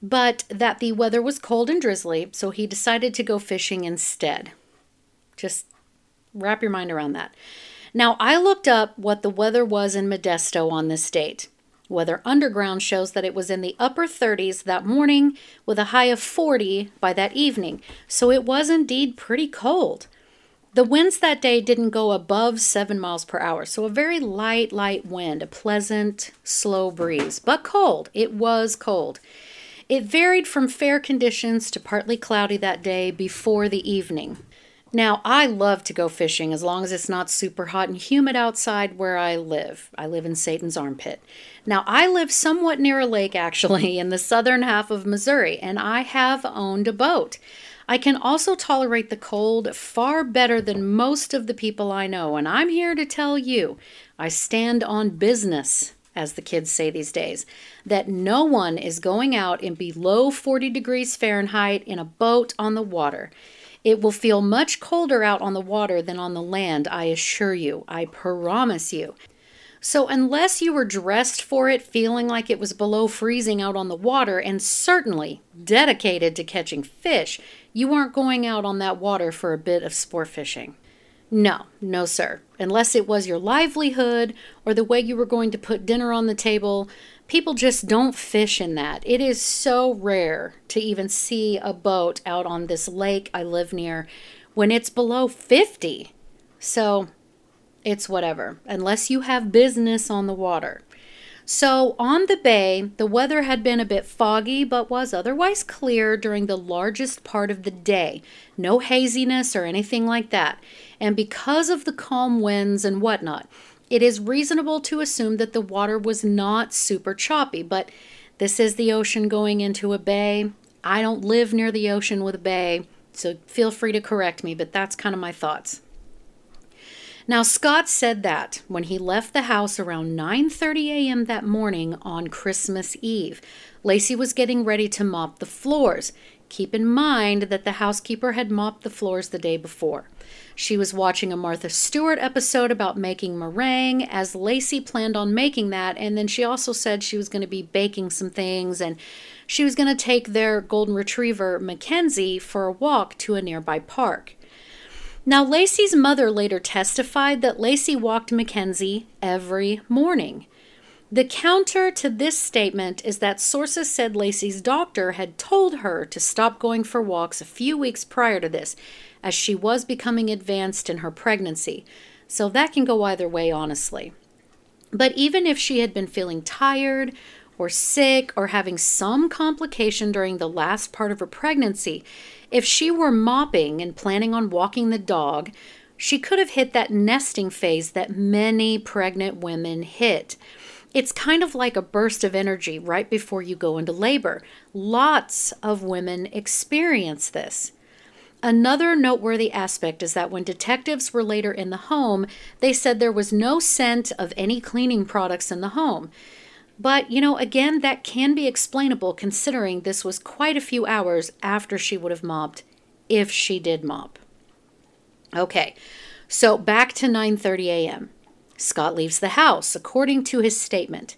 but that the weather was cold and drizzly, so he decided to go fishing instead. Just wrap your mind around that. Now, I looked up what the weather was in Modesto on this date. Weather Underground shows that it was in the upper 30s that morning with a high of 40 by that evening, so it was indeed pretty cold. The winds that day didn't go above 7 miles per hour, so a very light, light wind, a pleasant, slow breeze, but cold. It was cold. It varied from fair conditions to partly cloudy that day before the evening. Now, I love to go fishing as long as it's not super hot and humid outside where I live. I live in Satan's armpit. Now, I live somewhat near a lake actually in the southern half of Missouri, and I have owned a boat. I can also tolerate the cold far better than most of the people I know, and I'm here to tell you I stand on business, as the kids say these days, that no one is going out in below 40 degrees Fahrenheit in a boat on the water. It will feel much colder out on the water than on the land, I assure you. I promise you. So, unless you were dressed for it, feeling like it was below freezing out on the water, and certainly dedicated to catching fish, you aren't going out on that water for a bit of sport fishing. No, no, sir. Unless it was your livelihood or the way you were going to put dinner on the table, people just don't fish in that. It is so rare to even see a boat out on this lake I live near when it's below 50. So it's whatever, unless you have business on the water. So, on the bay, the weather had been a bit foggy but was otherwise clear during the largest part of the day. No haziness or anything like that. And because of the calm winds and whatnot, it is reasonable to assume that the water was not super choppy, but this is the ocean going into a bay. I don't live near the ocean with a bay, So feel free to correct me, but that's kind of my thoughts. Now Scott said that when he left the house around 9:30 a.m. that morning on Christmas Eve, Laci was getting ready to mop the floors. Keep in mind that the housekeeper had mopped the floors the day before. She was watching a Martha Stewart episode about making meringue as Laci planned on making that, and then she also said she was going to be baking some things and she was going to take their golden retriever, Mackenzie, for a walk to a nearby park. Now, Laci's mother later testified that Laci walked Mackenzie every morning. The counter to this statement is that sources said Laci's doctor had told her to stop going for walks a few weeks prior to this, as she was becoming advanced in her pregnancy. So that can go either way, honestly. But even if she had been feeling tired or sick or having some complication during the last part of her pregnancy, if she were mopping and planning on walking the dog, she could have hit that nesting phase that many pregnant women hit. It's kind of like a burst of energy right before you go into labor. Lots of women experience this. Another noteworthy aspect is that when detectives were later in the home, they said there was no scent of any cleaning products in the home. But, you know, again, that can be explainable considering this was quite a few hours after she would have mopped, if she did mop. Okay, so back to 9:30 a.m. Scott leaves the house according to his statement.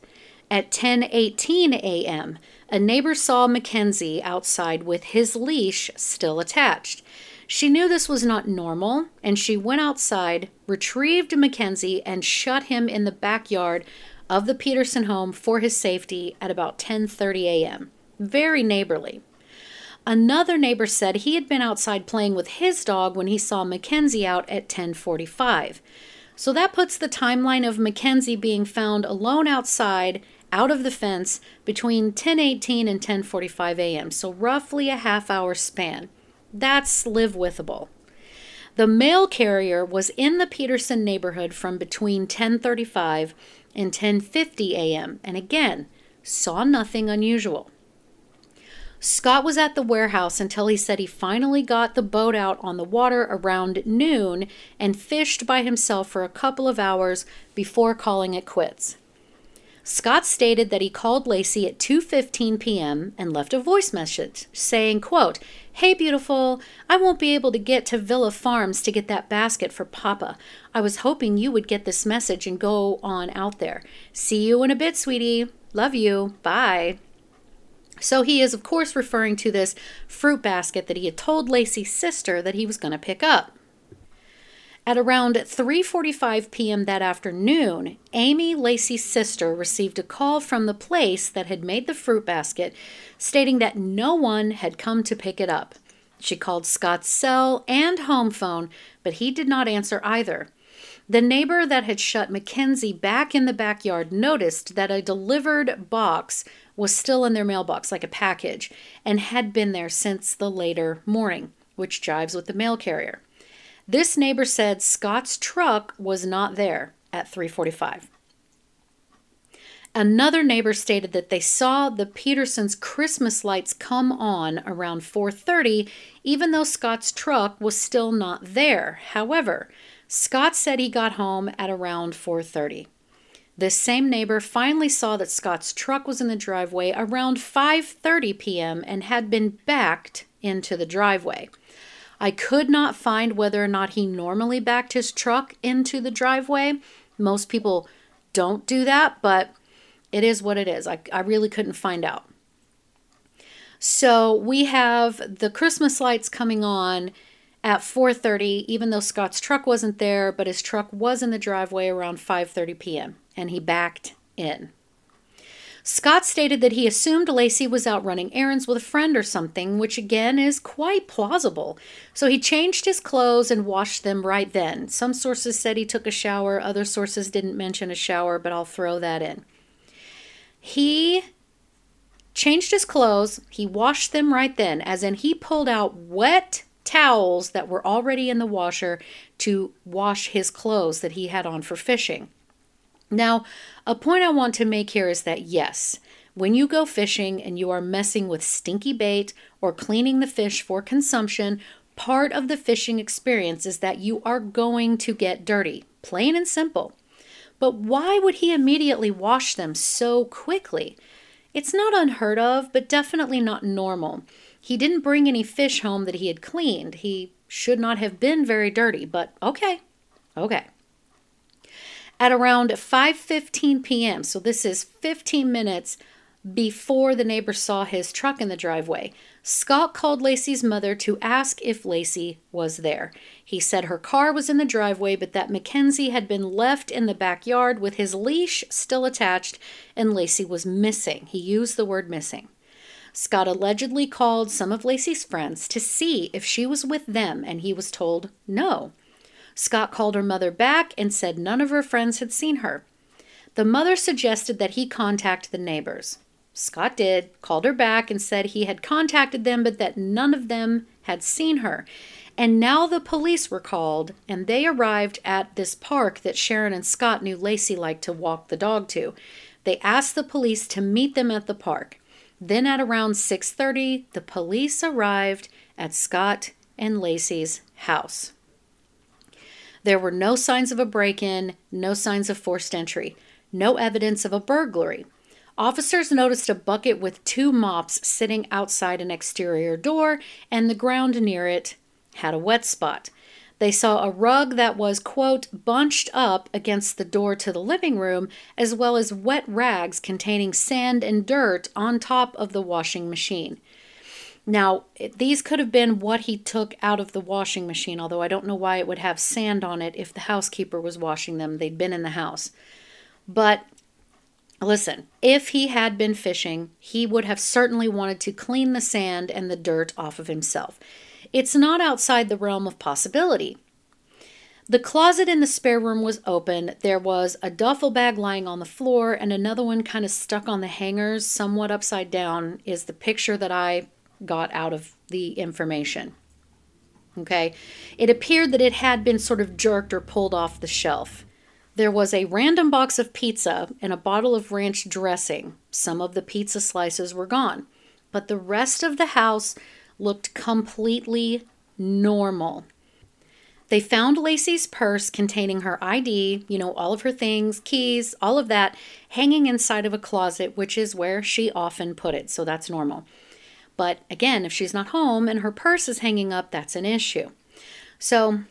At 10:18 a.m., a neighbor saw Mackenzie outside with his leash still attached. She knew this was not normal, and she went outside, retrieved Mackenzie, and shut him in the backyard of the Peterson home for his safety at about 10:30 a.m. Very neighborly. Another neighbor said he had been outside playing with his dog when he saw Mackenzie out at 10:45. So that puts the timeline of Mackenzie being found alone outside out of the fence between 10:18 and 10:45 a.m. So roughly a half hour span. That's live withable. The mail carrier was in the Peterson neighborhood from between 10:35 and 10:50 a.m. and again saw nothing unusual. Scott was at the warehouse until he said he finally got the boat out on the water around noon and fished by himself for a couple of hours before calling it quits. Scott stated that he called Laci at 2:15 p.m. and left a voice message saying, quote, "Hey beautiful, I won't be able to get to Vella Farms to get that basket for Papa. I was hoping you would get this message and go on out there. See you in a bit, sweetie. Love you. Bye." So he is of course referring to this fruit basket that he had told Laci's sister that he was going to pick up. At around 3:45 p.m. that afternoon, Amy Laci's sister received a call from the place that had made the fruit basket stating that no one had come to pick it up. She called Scott's cell and home phone, but he did not answer either. The neighbor that had shut Mackenzie back in the backyard noticed that a delivered box was still in their mailbox, like a package, and had been there since the later morning, which jives with the mail carrier. This neighbor said Scott's truck was not there at 345. Another neighbor stated that they saw the Petersons' Christmas lights come on around 4:30 even though Scott's truck was still not there. However, Scott said he got home at around 4:30. This same neighbor finally saw that Scott's truck was in the driveway around 5:30 p.m. and had been backed into the driveway. I could not find whether or not he normally backed his truck into the driveway. Most people don't do that, but it is what it is. I, I really couldn't find out. So we have the Christmas lights coming on at 4:30 even though Scott's truck wasn't there, but his truck was in the driveway around 5:30 p.m. and he backed in. Scott stated that he assumed Laci was out running errands with a friend or something, which again is quite plausible. So he changed his clothes and washed them right then. Some sources said he took a shower, other sources didn't mention a shower, but I'll throw that in. He changed his clothes, he washed them right then, as in he pulled out wet towels that were already in the washer to wash his clothes that he had on for fishing. Now, a point I want to make here is that yes, when you go fishing and you are messing with stinky bait or cleaning the fish for consumption, part of the fishing experience is that you are going to get dirty, plain and simple. But why would he immediately wash them so quickly? It's not unheard of, but definitely not normal. He didn't bring any fish home that he had cleaned. He should not have been very dirty, but okay. Okay. At around 5:15 p.m., so this is 15 minutes before the neighbor saw his truck in the driveway, Scott called Laci's mother to ask if Laci was there. He said her car was in the driveway, but that Mackenzie had been left in the backyard with his leash still attached and Laci was missing. He used the word missing. Scott allegedly called some of Laci's friends to see if she was with them, and he was told no. Scott called her mother back and said none of her friends had seen her. The mother suggested that he contact the neighbors. Scott did, called her back, and said he had contacted them, but that none of them had seen her. And now the police were called, and they arrived at this park that Sharon and Scott knew Laci liked to walk the dog to. They asked the police to meet them at the park. Then at around 6:30, the police arrived at Scott and Laci's house. There were no signs of a break-in, no signs of forced entry, no evidence of a burglary. Officers noticed a bucket with two mops sitting outside an exterior door, and the ground near it had a wet spot. They saw a rug that was, quote, bunched up against the door to the living room, as well as wet rags containing sand and dirt on top of the washing machine. Now, these could have been what he took out of the washing machine, although I don't know why it would have sand on it if the housekeeper was washing them. They'd been in the house. But Listen, if he had been fishing, he would have certainly wanted to clean the sand and the dirt off of himself. It's not outside the realm of possibility. The closet in the spare room was open. There was a duffel bag lying on the floor and another one kind of stuck on the hangers, somewhat upside down, is the picture that I got out of the information. Okay. It appeared that it had been sort of jerked or pulled off the shelf. There was a random box of pizza and a bottle of ranch dressing. Some of the pizza slices were gone, but the rest of the house looked completely normal. They found Laci's purse containing her ID, you know, all of her things, keys, all of that, hanging inside of a closet, which is where she often put it, so that's normal. But again, if she's not home and her purse is hanging up, that's an issue. So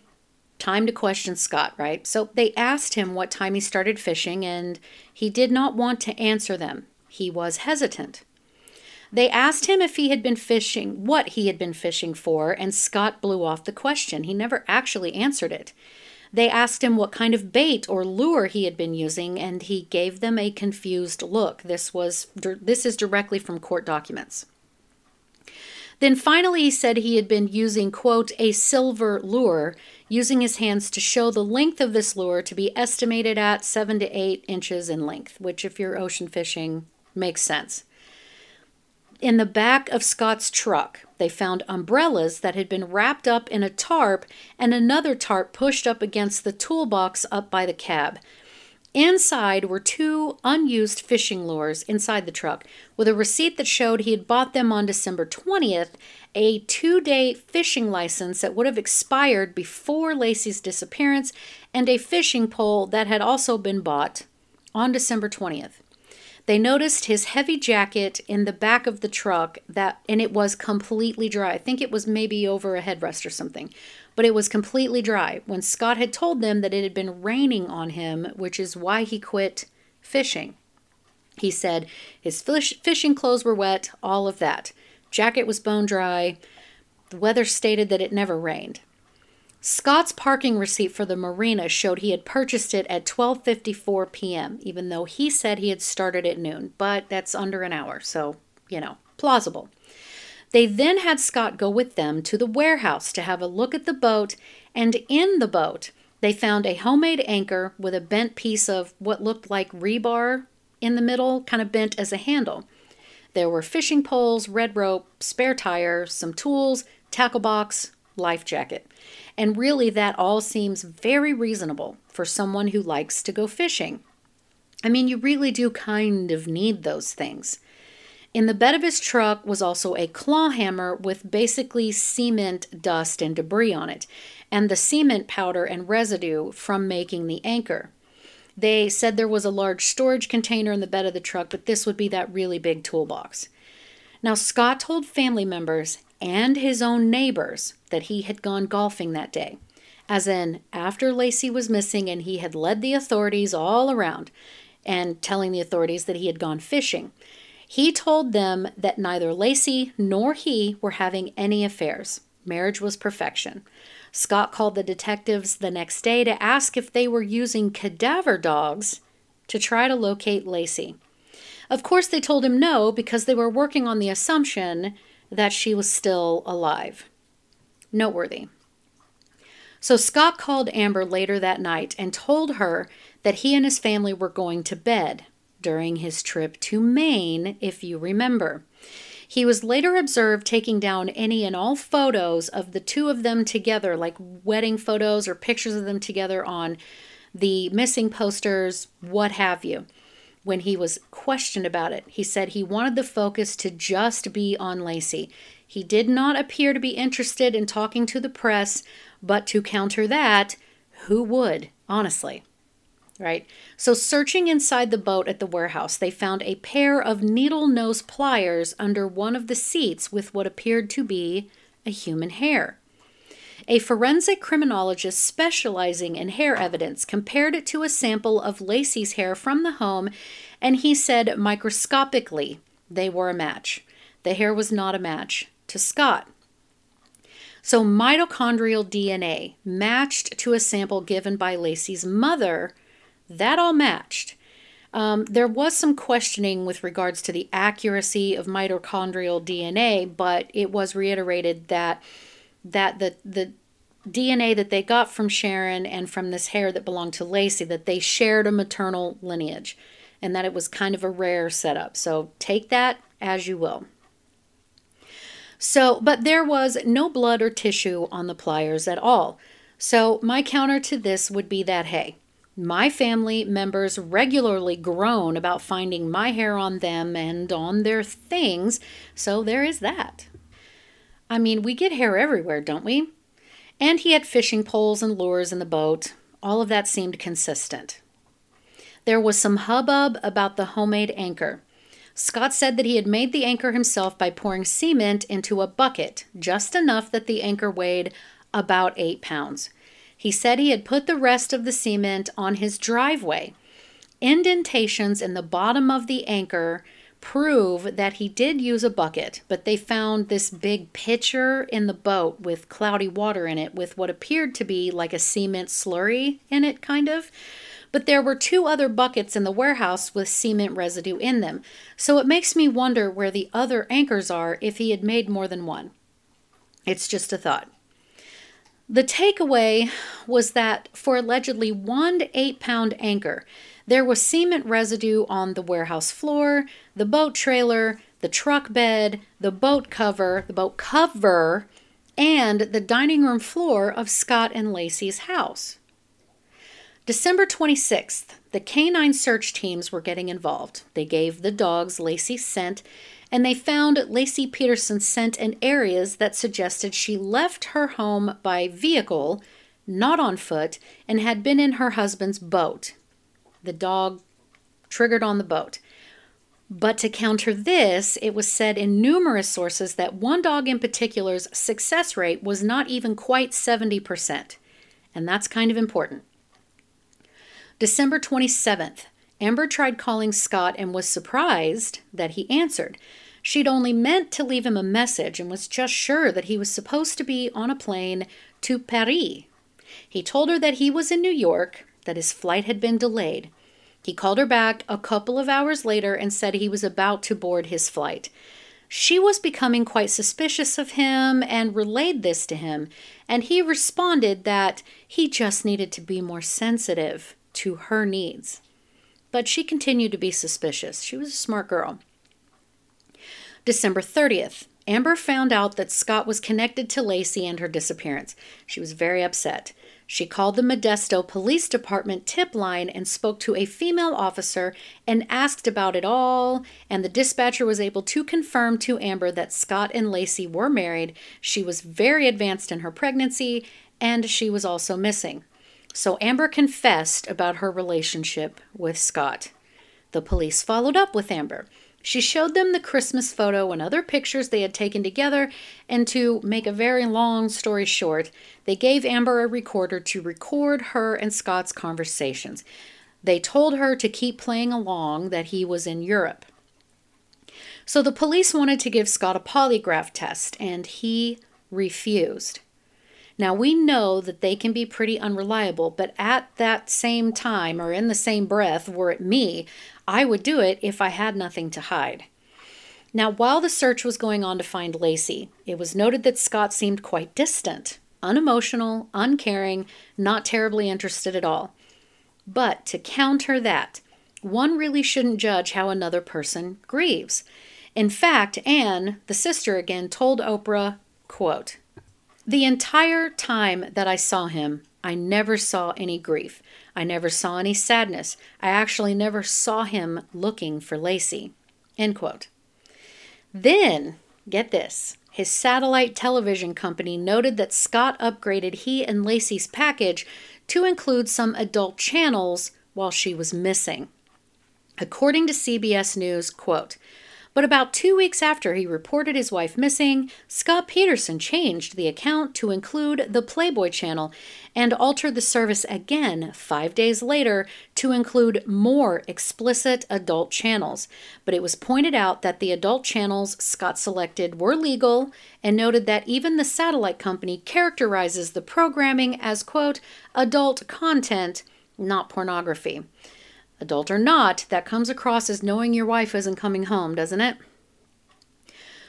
time to question Scott, right? So they asked him what time he started fishing, and he did not want to answer them. He was hesitant. They asked him if he had been fishing, what he had been fishing for, and Scott blew off the question. He never actually answered it. They asked him what kind of bait or lure he had been using, and he gave them a confused look. This was this is directly from court documents. Then finally, he said he had been using, quote, a silver lure, using his hands to show the length of this lure to be estimated at seven to eight inches in length, which, if you're ocean fishing, makes sense. In the back of Scott's truck, they found umbrellas that had been wrapped up in a tarp and another tarp pushed up against the toolbox up by the cab. Inside were two unused fishing lures inside the truck with a receipt that showed he had bought them on December 20th, a two day fishing license that would have expired before Laci's disappearance, and a fishing pole that had also been bought on December 20th. They noticed his heavy jacket in the back of the truck that and it was completely dry. I think it was maybe over a headrest or something but it was completely dry when Scott had told them that it had been raining on him, which is why he quit fishing. He said his fish, fishing clothes were wet, all of that. Jacket was bone dry. The weather stated that it never rained. Scott's parking receipt for the marina showed he had purchased it at 12:54 p.m., even though he said he had started at noon, but that's under an hour, so, you know, plausible. They then had Scott go with them to the warehouse to have a look at the boat, and in the boat, they found a homemade anchor with a bent piece of what looked like rebar in the middle, kind of bent as a handle. There were fishing poles, red rope, spare tire, some tools, tackle box, life jacket. And really, that all seems very reasonable for someone who likes to go fishing. I mean, you really do kind of need those things. In the bed of his truck was also a claw hammer with basically cement dust and debris on it, and the cement powder and residue from making the anchor. They said there was a large storage container in the bed of the truck, but this would be that really big toolbox. Now, Scott told family members and his own neighbors that he had gone golfing that day, as in after Laci was missing and he had led the authorities all around and telling the authorities that he had gone fishing. He told them that neither Laci nor he were having any affairs. Marriage was perfection. Scott called the detectives the next day to ask if they were using cadaver dogs to try to locate Laci. Of course, they told him no because they were working on the assumption that she was still alive. Noteworthy. So Scott called Amber later that night and told her that he and his family were going to bed during his trip to Maine, if you remember. He was later observed taking down any and all photos of the two of them together, like wedding photos or pictures of them together on the missing posters, what have you. When he was questioned about it, he said he wanted the focus to just be on Laci. He did not appear to be interested in talking to the press, but to counter that, who would, honestly? Right? So, searching inside the boat at the warehouse, they found a pair of needle nose pliers under one of the seats with what appeared to be a human hair. A forensic criminologist specializing in hair evidence compared it to a sample of Laci's hair from the home, and he said microscopically they were a match. The hair was not a match to Scott. So, mitochondrial DNA matched to a sample given by Laci's mother that all matched. Um, there was some questioning with regards to the accuracy of mitochondrial DNA, but it was reiterated that that the the DNA that they got from Sharon and from this hair that belonged to Laci that they shared a maternal lineage, and that it was kind of a rare setup. So take that as you will. So, but there was no blood or tissue on the pliers at all. So my counter to this would be that hey, my family members regularly groan about finding my hair on them and on their things, so there is that. I mean, we get hair everywhere, don't we? And he had fishing poles and lures in the boat. All of that seemed consistent. There was some hubbub about the homemade anchor. Scott said that he had made the anchor himself by pouring cement into a bucket, just enough that the anchor weighed about eight pounds. He said he had put the rest of the cement on his driveway. Indentations in the bottom of the anchor prove that he did use a bucket, but they found this big pitcher in the boat with cloudy water in it, with what appeared to be like a cement slurry in it, kind of. But there were two other buckets in the warehouse with cement residue in them, so it makes me wonder where the other anchors are if he had made more than one. It's just a thought. The takeaway was that for allegedly one to eight pound anchor, there was cement residue on the warehouse floor, the boat trailer, the truck bed, the boat cover, the boat cover, and the dining room floor of Scott and Laci's house. December 26th, the canine search teams were getting involved. They gave the dogs Laci's scent and they found Laci Peterson's scent in areas that suggested she left her home by vehicle, not on foot, and had been in her husband's boat. The dog triggered on the boat. But to counter this, it was said in numerous sources that one dog in particular's success rate was not even quite 70%. And that's kind of important. December 27th, Amber tried calling Scott and was surprised that he answered. She'd only meant to leave him a message and was just sure that he was supposed to be on a plane to Paris. He told her that he was in New York, that his flight had been delayed. He called her back a couple of hours later and said he was about to board his flight. She was becoming quite suspicious of him and relayed this to him, and he responded that he just needed to be more sensitive to her needs. But she continued to be suspicious. She was a smart girl. December 30th, Amber found out that Scott was connected to Laci and her disappearance. She was very upset. She called the Modesto Police Department tip line and spoke to a female officer and asked about it all. And the dispatcher was able to confirm to Amber that Scott and Laci were married. She was very advanced in her pregnancy and she was also missing. So Amber confessed about her relationship with Scott. The police followed up with Amber. She showed them the Christmas photo and other pictures they had taken together, and to make a very long story short, they gave Amber a recorder to record her and Scott's conversations. They told her to keep playing along, that he was in Europe. So the police wanted to give Scott a polygraph test, and he refused. Now, we know that they can be pretty unreliable, but at that same time, or in the same breath, were it me, I would do it if I had nothing to hide. Now, while the search was going on to find Laci, it was noted that Scott seemed quite distant, unemotional, uncaring, not terribly interested at all. But to counter that, one really shouldn't judge how another person grieves. In fact, Anne, the sister again, told Oprah, quote, the entire time that I saw him, I never saw any grief. I never saw any sadness. I actually never saw him looking for Laci. End quote. Then, get this, his satellite television company noted that Scott upgraded he and Laci's package to include some adult channels while she was missing. According to CBS News, quote, but about two weeks after he reported his wife missing, Scott Peterson changed the account to include the Playboy channel and altered the service again five days later to include more explicit adult channels. But it was pointed out that the adult channels Scott selected were legal and noted that even the satellite company characterizes the programming as, quote, adult content, not pornography. Adult or not, that comes across as knowing your wife isn't coming home, doesn't it?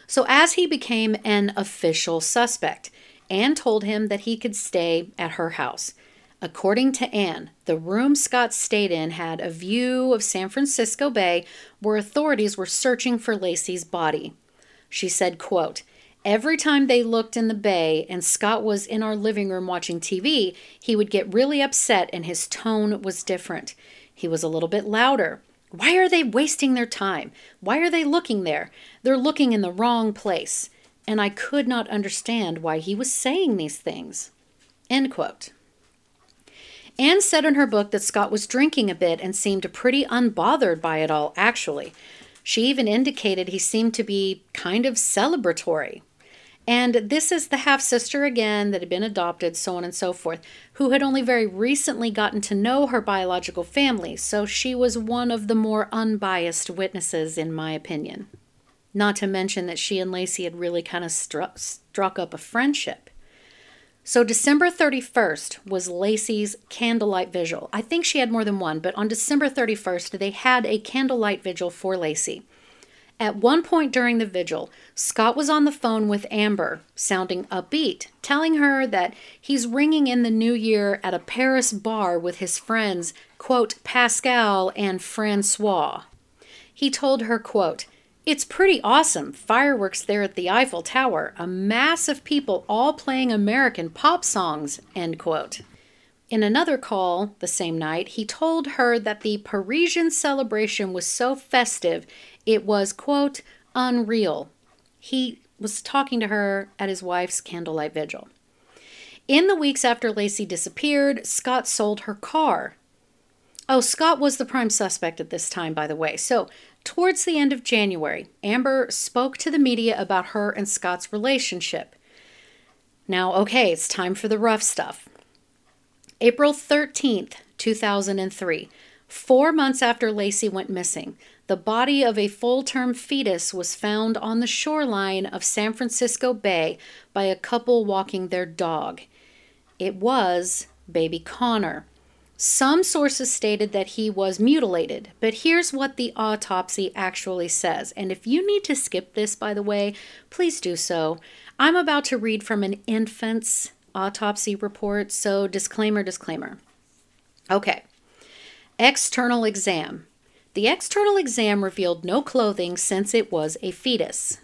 So, as he became an official suspect, Anne told him that he could stay at her house. According to Anne, the room Scott stayed in had a view of San Francisco Bay where authorities were searching for Laci's body. She said, quote, Every time they looked in the bay and Scott was in our living room watching TV, he would get really upset and his tone was different. He was a little bit louder. Why are they wasting their time? Why are they looking there? They're looking in the wrong place. And I could not understand why he was saying these things. End quote. Anne said in her book that Scott was drinking a bit and seemed pretty unbothered by it all, actually. She even indicated he seemed to be kind of celebratory. And this is the half sister again that had been adopted, so on and so forth, who had only very recently gotten to know her biological family, so she was one of the more unbiased witnesses, in my opinion. Not to mention that she and Laci had really kind of struck, struck up a friendship. So, December 31st was Laci's candlelight vigil. I think she had more than one, but on December 31st, they had a candlelight vigil for Laci. At one point during the vigil, Scott was on the phone with Amber, sounding upbeat, telling her that he's ringing in the new year at a Paris bar with his friends, quote, Pascal and Francois. He told her, quote, it's pretty awesome. Fireworks there at the Eiffel Tower, a mass of people all playing American pop songs, end quote. In another call the same night, he told her that the Parisian celebration was so festive it was, quote, unreal. He was talking to her at his wife's candlelight vigil. In the weeks after Laci disappeared, Scott sold her car. Oh, Scott was the prime suspect at this time, by the way. So, towards the end of January, Amber spoke to the media about her and Scott's relationship. Now, okay, it's time for the rough stuff. April 13th, 2003, four months after Laci went missing, the body of a full term fetus was found on the shoreline of San Francisco Bay by a couple walking their dog. It was baby Conner. Some sources stated that he was mutilated, but here's what the autopsy actually says. And if you need to skip this, by the way, please do so. I'm about to read from an infant's autopsy report, so disclaimer, disclaimer. Okay. External exam. The external exam revealed no clothing since it was a fetus.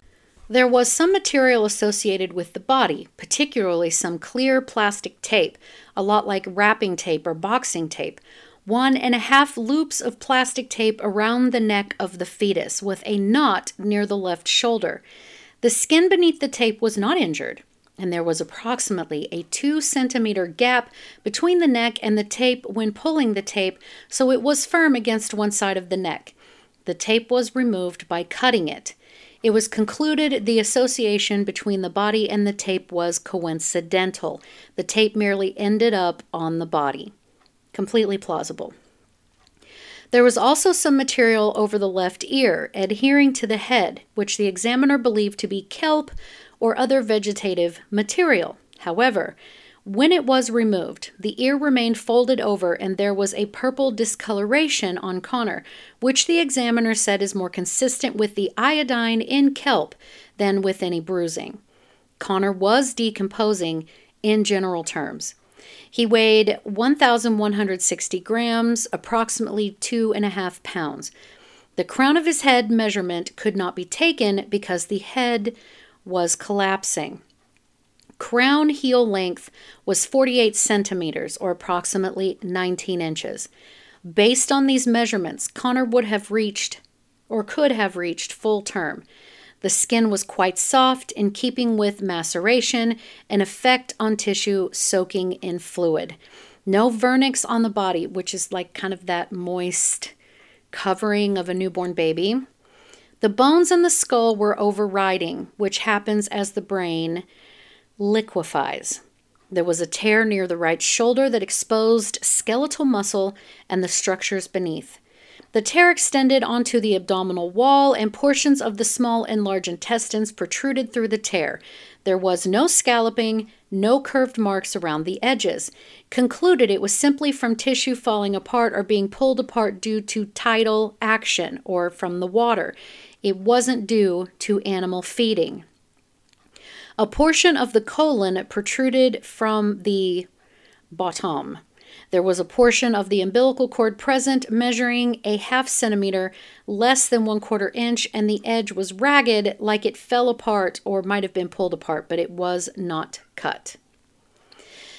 There was some material associated with the body, particularly some clear plastic tape, a lot like wrapping tape or boxing tape, one and a half loops of plastic tape around the neck of the fetus, with a knot near the left shoulder. The skin beneath the tape was not injured, and there was approximately a two centimeter gap between the neck and the tape when pulling the tape, so it was firm against one side of the neck. The tape was removed by cutting it. It was concluded the association between the body and the tape was coincidental. The tape merely ended up on the body. Completely plausible. There was also some material over the left ear, adhering to the head, which the examiner believed to be kelp or other vegetative material. However, when it was removed, the ear remained folded over and there was a purple discoloration on Conner, which the examiner said is more consistent with the iodine in kelp than with any bruising. Conner was decomposing in general terms. He weighed 1,160 grams, approximately two and a half pounds. The crown of his head measurement could not be taken because the head was collapsing. Crown heel length was 48 centimeters, or approximately 19 inches. Based on these measurements, Conner would have reached, or could have reached, full term. The skin was quite soft, in keeping with maceration, an effect on tissue soaking in fluid. No vernix on the body, which is like kind of that moist covering of a newborn baby. The bones in the skull were overriding, which happens as the brain liquefies. There was a tear near the right shoulder that exposed skeletal muscle and the structures beneath. The tear extended onto the abdominal wall, and portions of the small and large intestines protruded through the tear. There was no scalloping, no curved marks around the edges. Concluded it was simply from tissue falling apart or being pulled apart due to tidal action or from the water. It wasn't due to animal feeding. A portion of the colon protruded from the bottom. There was a portion of the umbilical cord present, measuring a half centimeter, less than one quarter inch, and the edge was ragged, like it fell apart or might have been pulled apart, but it was not cut.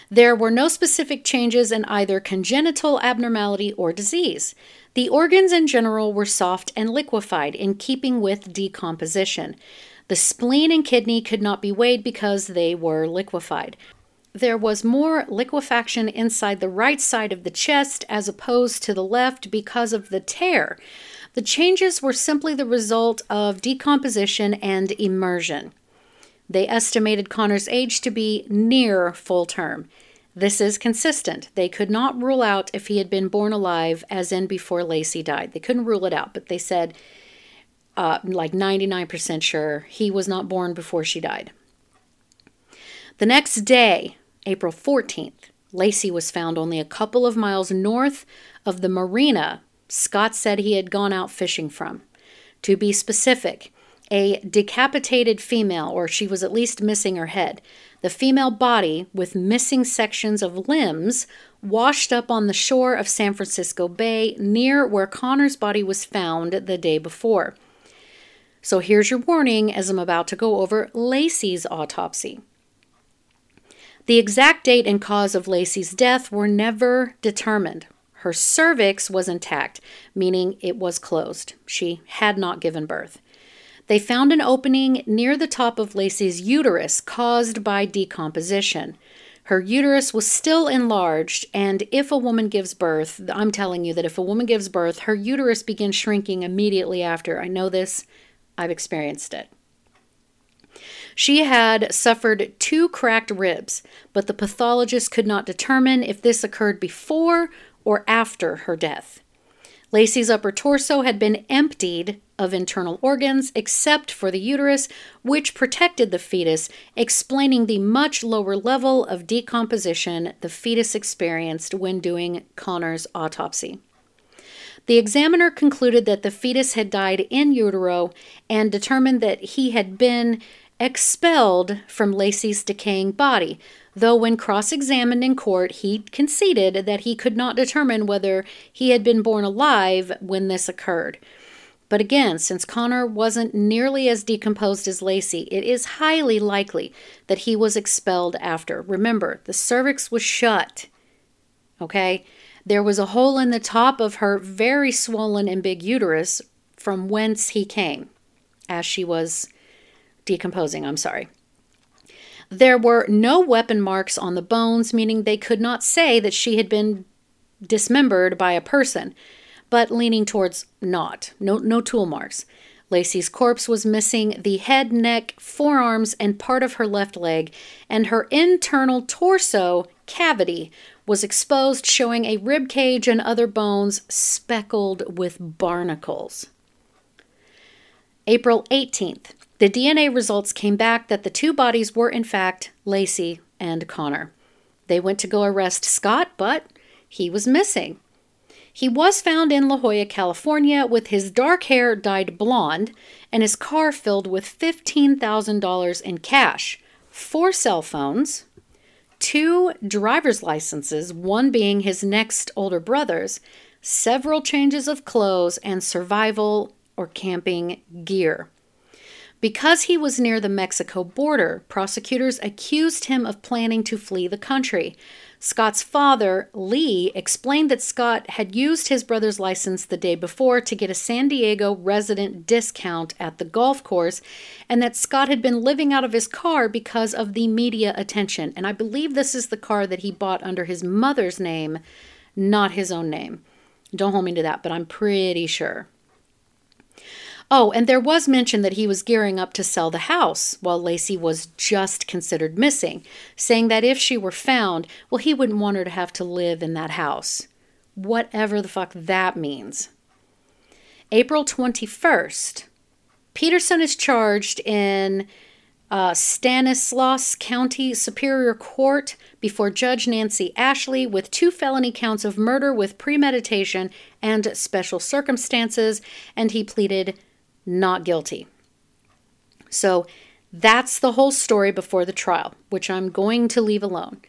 There were no specific changes in either congenital abnormality or disease. The organs in general were soft and liquefied, in keeping with decomposition. The spleen and kidney could not be weighed because they were liquefied. There was more liquefaction inside the right side of the chest as opposed to the left because of the tear. The changes were simply the result of decomposition and immersion. They estimated Conner's age to be near full term. This is consistent. They could not rule out if he had been born alive, as in before Laci died. They couldn't rule it out, but they said uh, like 99% sure he was not born before she died. The next day, April 14th, Laci was found only a couple of miles north of the marina Scott said he had gone out fishing from. To be specific, a decapitated female, or she was at least missing her head. The female body, with missing sections of limbs, washed up on the shore of San Francisco Bay near where Conner's body was found the day before. So here's your warning as I'm about to go over Laci's autopsy. The exact date and cause of Laci's death were never determined. Her cervix was intact, meaning it was closed. She had not given birth. They found an opening near the top of Laci's uterus caused by decomposition. Her uterus was still enlarged, and if a woman gives birth, I'm telling you that if a woman gives birth, her uterus begins shrinking immediately after. I know this I've experienced it. She had suffered two cracked ribs, but the pathologist could not determine if this occurred before or after her death. Laci's upper torso had been emptied of internal organs except for the uterus, which protected the fetus, explaining the much lower level of decomposition the fetus experienced when doing Conner's autopsy. The examiner concluded that the fetus had died in utero and determined that he had been expelled from Laci's decaying body, though when cross examined in court, he conceded that he could not determine whether he had been born alive when this occurred. But again, since Conner wasn't nearly as decomposed as Laci, it is highly likely that he was expelled after. Remember, the cervix was shut. Okay? There was a hole in the top of her very swollen and big uterus from whence he came as she was decomposing. I'm sorry. There were no weapon marks on the bones, meaning they could not say that she had been dismembered by a person, but leaning towards not. No, no tool marks. Laci's corpse was missing the head, neck, forearms, and part of her left leg, and her internal torso cavity was exposed, showing a rib cage and other bones speckled with barnacles. April 18th, the DNA results came back that the two bodies were, in fact, Laci and Conner. They went to go arrest Scott, but he was missing. He was found in La Jolla, California, with his dark hair dyed blonde and his car filled with $15,000 in cash, four cell phones, two driver's licenses, one being his next older brother's, several changes of clothes, and survival or camping gear. Because he was near the Mexico border, prosecutors accused him of planning to flee the country. Scott's father, Lee, explained that Scott had used his brother's license the day before to get a San Diego resident discount at the golf course, and that Scott had been living out of his car because of the media attention. And I believe this is the car that he bought under his mother's name, not his own name. Don't hold me to that, but I'm pretty sure. Oh, and there was mention that he was gearing up to sell the house while Laci was just considered missing, saying that if she were found, well, he wouldn't want her to have to live in that house. Whatever the fuck that means. April 21st, Peterson is charged in uh, Stanislaus County Superior Court before Judge Nancy Ashley with two felony counts of murder with premeditation and special circumstances, and he pleaded not guilty. So that's the whole story before the trial, which I'm going to leave alone.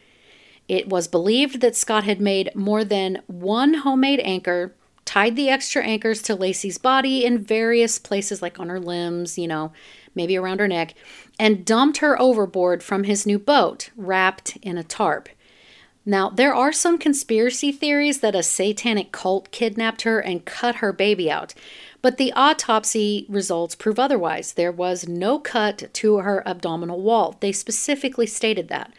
It was believed that Scott had made more than one homemade anchor, tied the extra anchors to Laci's body in various places, like on her limbs, you know, maybe around her neck, and dumped her overboard from his new boat, wrapped in a tarp. Now, there are some conspiracy theories that a satanic cult kidnapped her and cut her baby out. But the autopsy results prove otherwise. There was no cut to her abdominal wall. They specifically stated that.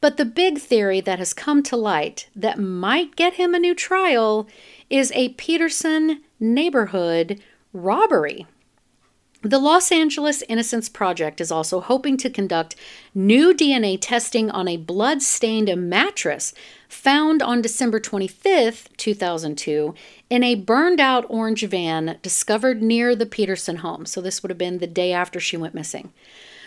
But the big theory that has come to light that might get him a new trial is a Peterson neighborhood robbery. The Los Angeles Innocence Project is also hoping to conduct new DNA testing on a blood stained mattress found on December 25th, 2002, in a burned out orange van discovered near the Peterson home. So, this would have been the day after she went missing.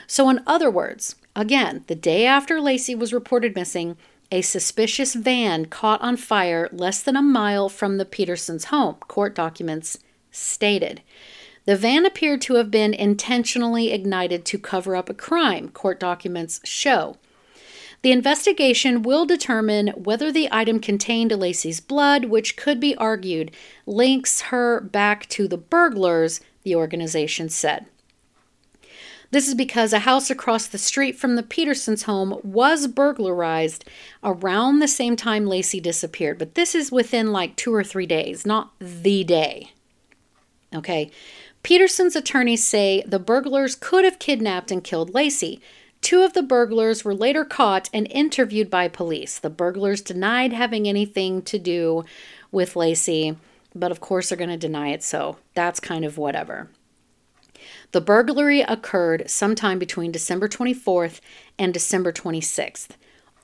So, in other words, again, the day after Laci was reported missing, a suspicious van caught on fire less than a mile from the Petersons' home, court documents stated. The van appeared to have been intentionally ignited to cover up a crime, court documents show. The investigation will determine whether the item contained Laci's blood, which could be argued links her back to the burglars, the organization said. This is because a house across the street from the Petersons' home was burglarized around the same time Laci disappeared, but this is within like two or three days, not the day. Okay. Peterson's attorneys say the burglars could have kidnapped and killed Laci. Two of the burglars were later caught and interviewed by police. The burglars denied having anything to do with Laci, but of course they're going to deny it, so that's kind of whatever. The burglary occurred sometime between December 24th and December 26th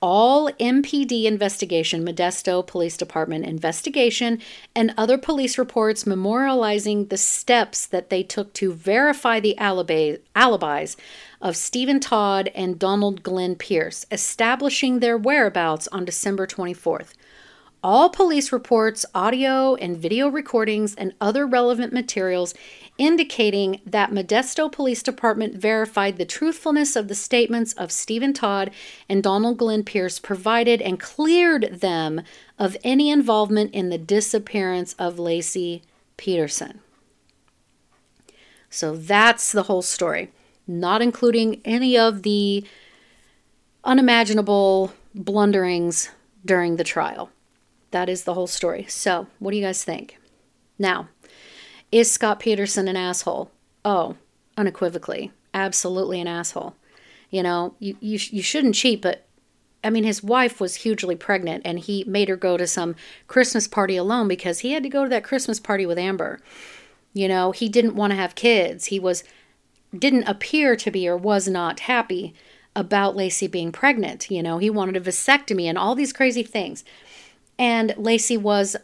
all MPD investigation, Modesto Police Department investigation, and other police reports memorializing the steps that they took to verify the alibi, alibis of Stephen Todd and Donald Glenn Pierce, establishing their whereabouts on December 24th. All police reports, audio and video recordings, and other relevant materials indicating that Modesto Police Department verified the truthfulness of the statements of Stephen Todd and Donald Glenn Pierce provided and cleared them of any involvement in the disappearance of Laci Peterson. So that's the whole story, not including any of the unimaginable blunderings during the trial. That is the whole story. So, what do you guys think? Now, is Scott Peterson an asshole? Oh, unequivocally. Absolutely an asshole. You know, you, you, you shouldn't cheat, but I mean, his wife was hugely pregnant and he made her go to some Christmas party alone because he had to go to that Christmas party with Amber. You know, he didn't want to have kids. He was didn't appear to be or was not happy about Laci being pregnant. You know, he wanted a vasectomy and all these crazy things. And Laci was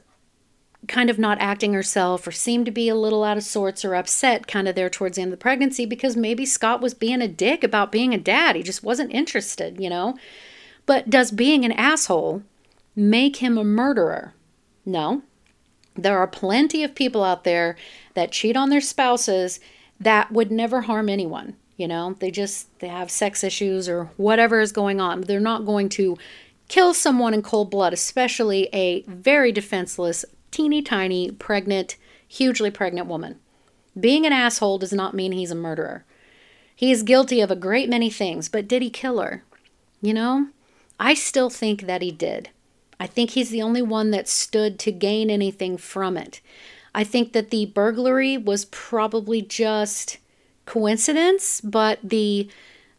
kind of not acting herself or seemed to be a little out of sorts or upset kind of there towards the end of the pregnancy because maybe Scott was being a dick about being a dad. He just wasn't interested, you know? But does being an asshole make him a murderer? No. There are plenty of people out there that cheat on their spouses that would never harm anyone. You know, they just they have sex issues or whatever is going on. They're not going to kill someone in cold blood, especially a very defenseless, teeny tiny, pregnant, hugely pregnant woman. Being an asshole does not mean he's a murderer. He is guilty of a great many things, but did he kill her? You know, I still think that he did. I think he's the only one that stood to gain anything from it. I think that the burglary was probably just coincidence, but the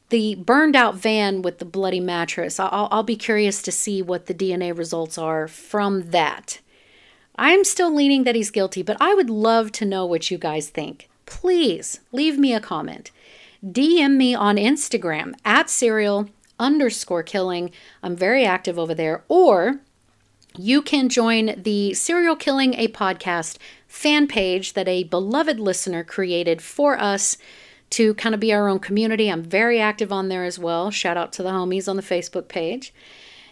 the burned out van with the bloody mattress, I'll, I'll be curious to see what the DNA results are from that. I'm still leaning that he's guilty, but I would love to know what you guys think. Please leave me a comment. DM me on Instagram at serial underscore killing. I'm very active over there. Or you can join the Serial Killing a Podcast fan page that a beloved listener created for us to kind of be our own community. I'm very active on there as well. Shout out to the homies on the Facebook page.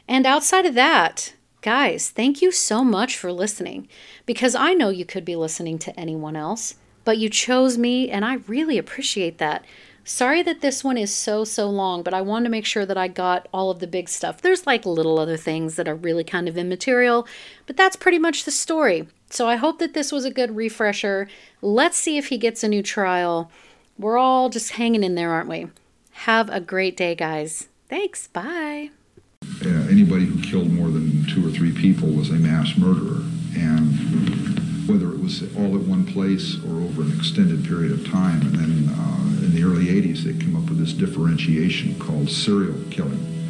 And outside of that, guys, thank you so much for listening because I know you could be listening to anyone else, but you chose me and I really appreciate that. Sorry that this one is so, so long, but I wanted to make sure that I got all of the big stuff. There's like little other things that are really kind of immaterial, but that's pretty much the story. So I hope that this was a good refresher. Let's see if he gets a new trial. We're all just hanging in there, aren't we? Have a great day, guys. Thanks. Bye. Uh, anybody who killed more than two or three people was a mass murderer. And whether it was all at one place or over an extended period of time. And then uh, in the early 80s, they came up with this differentiation called serial killing.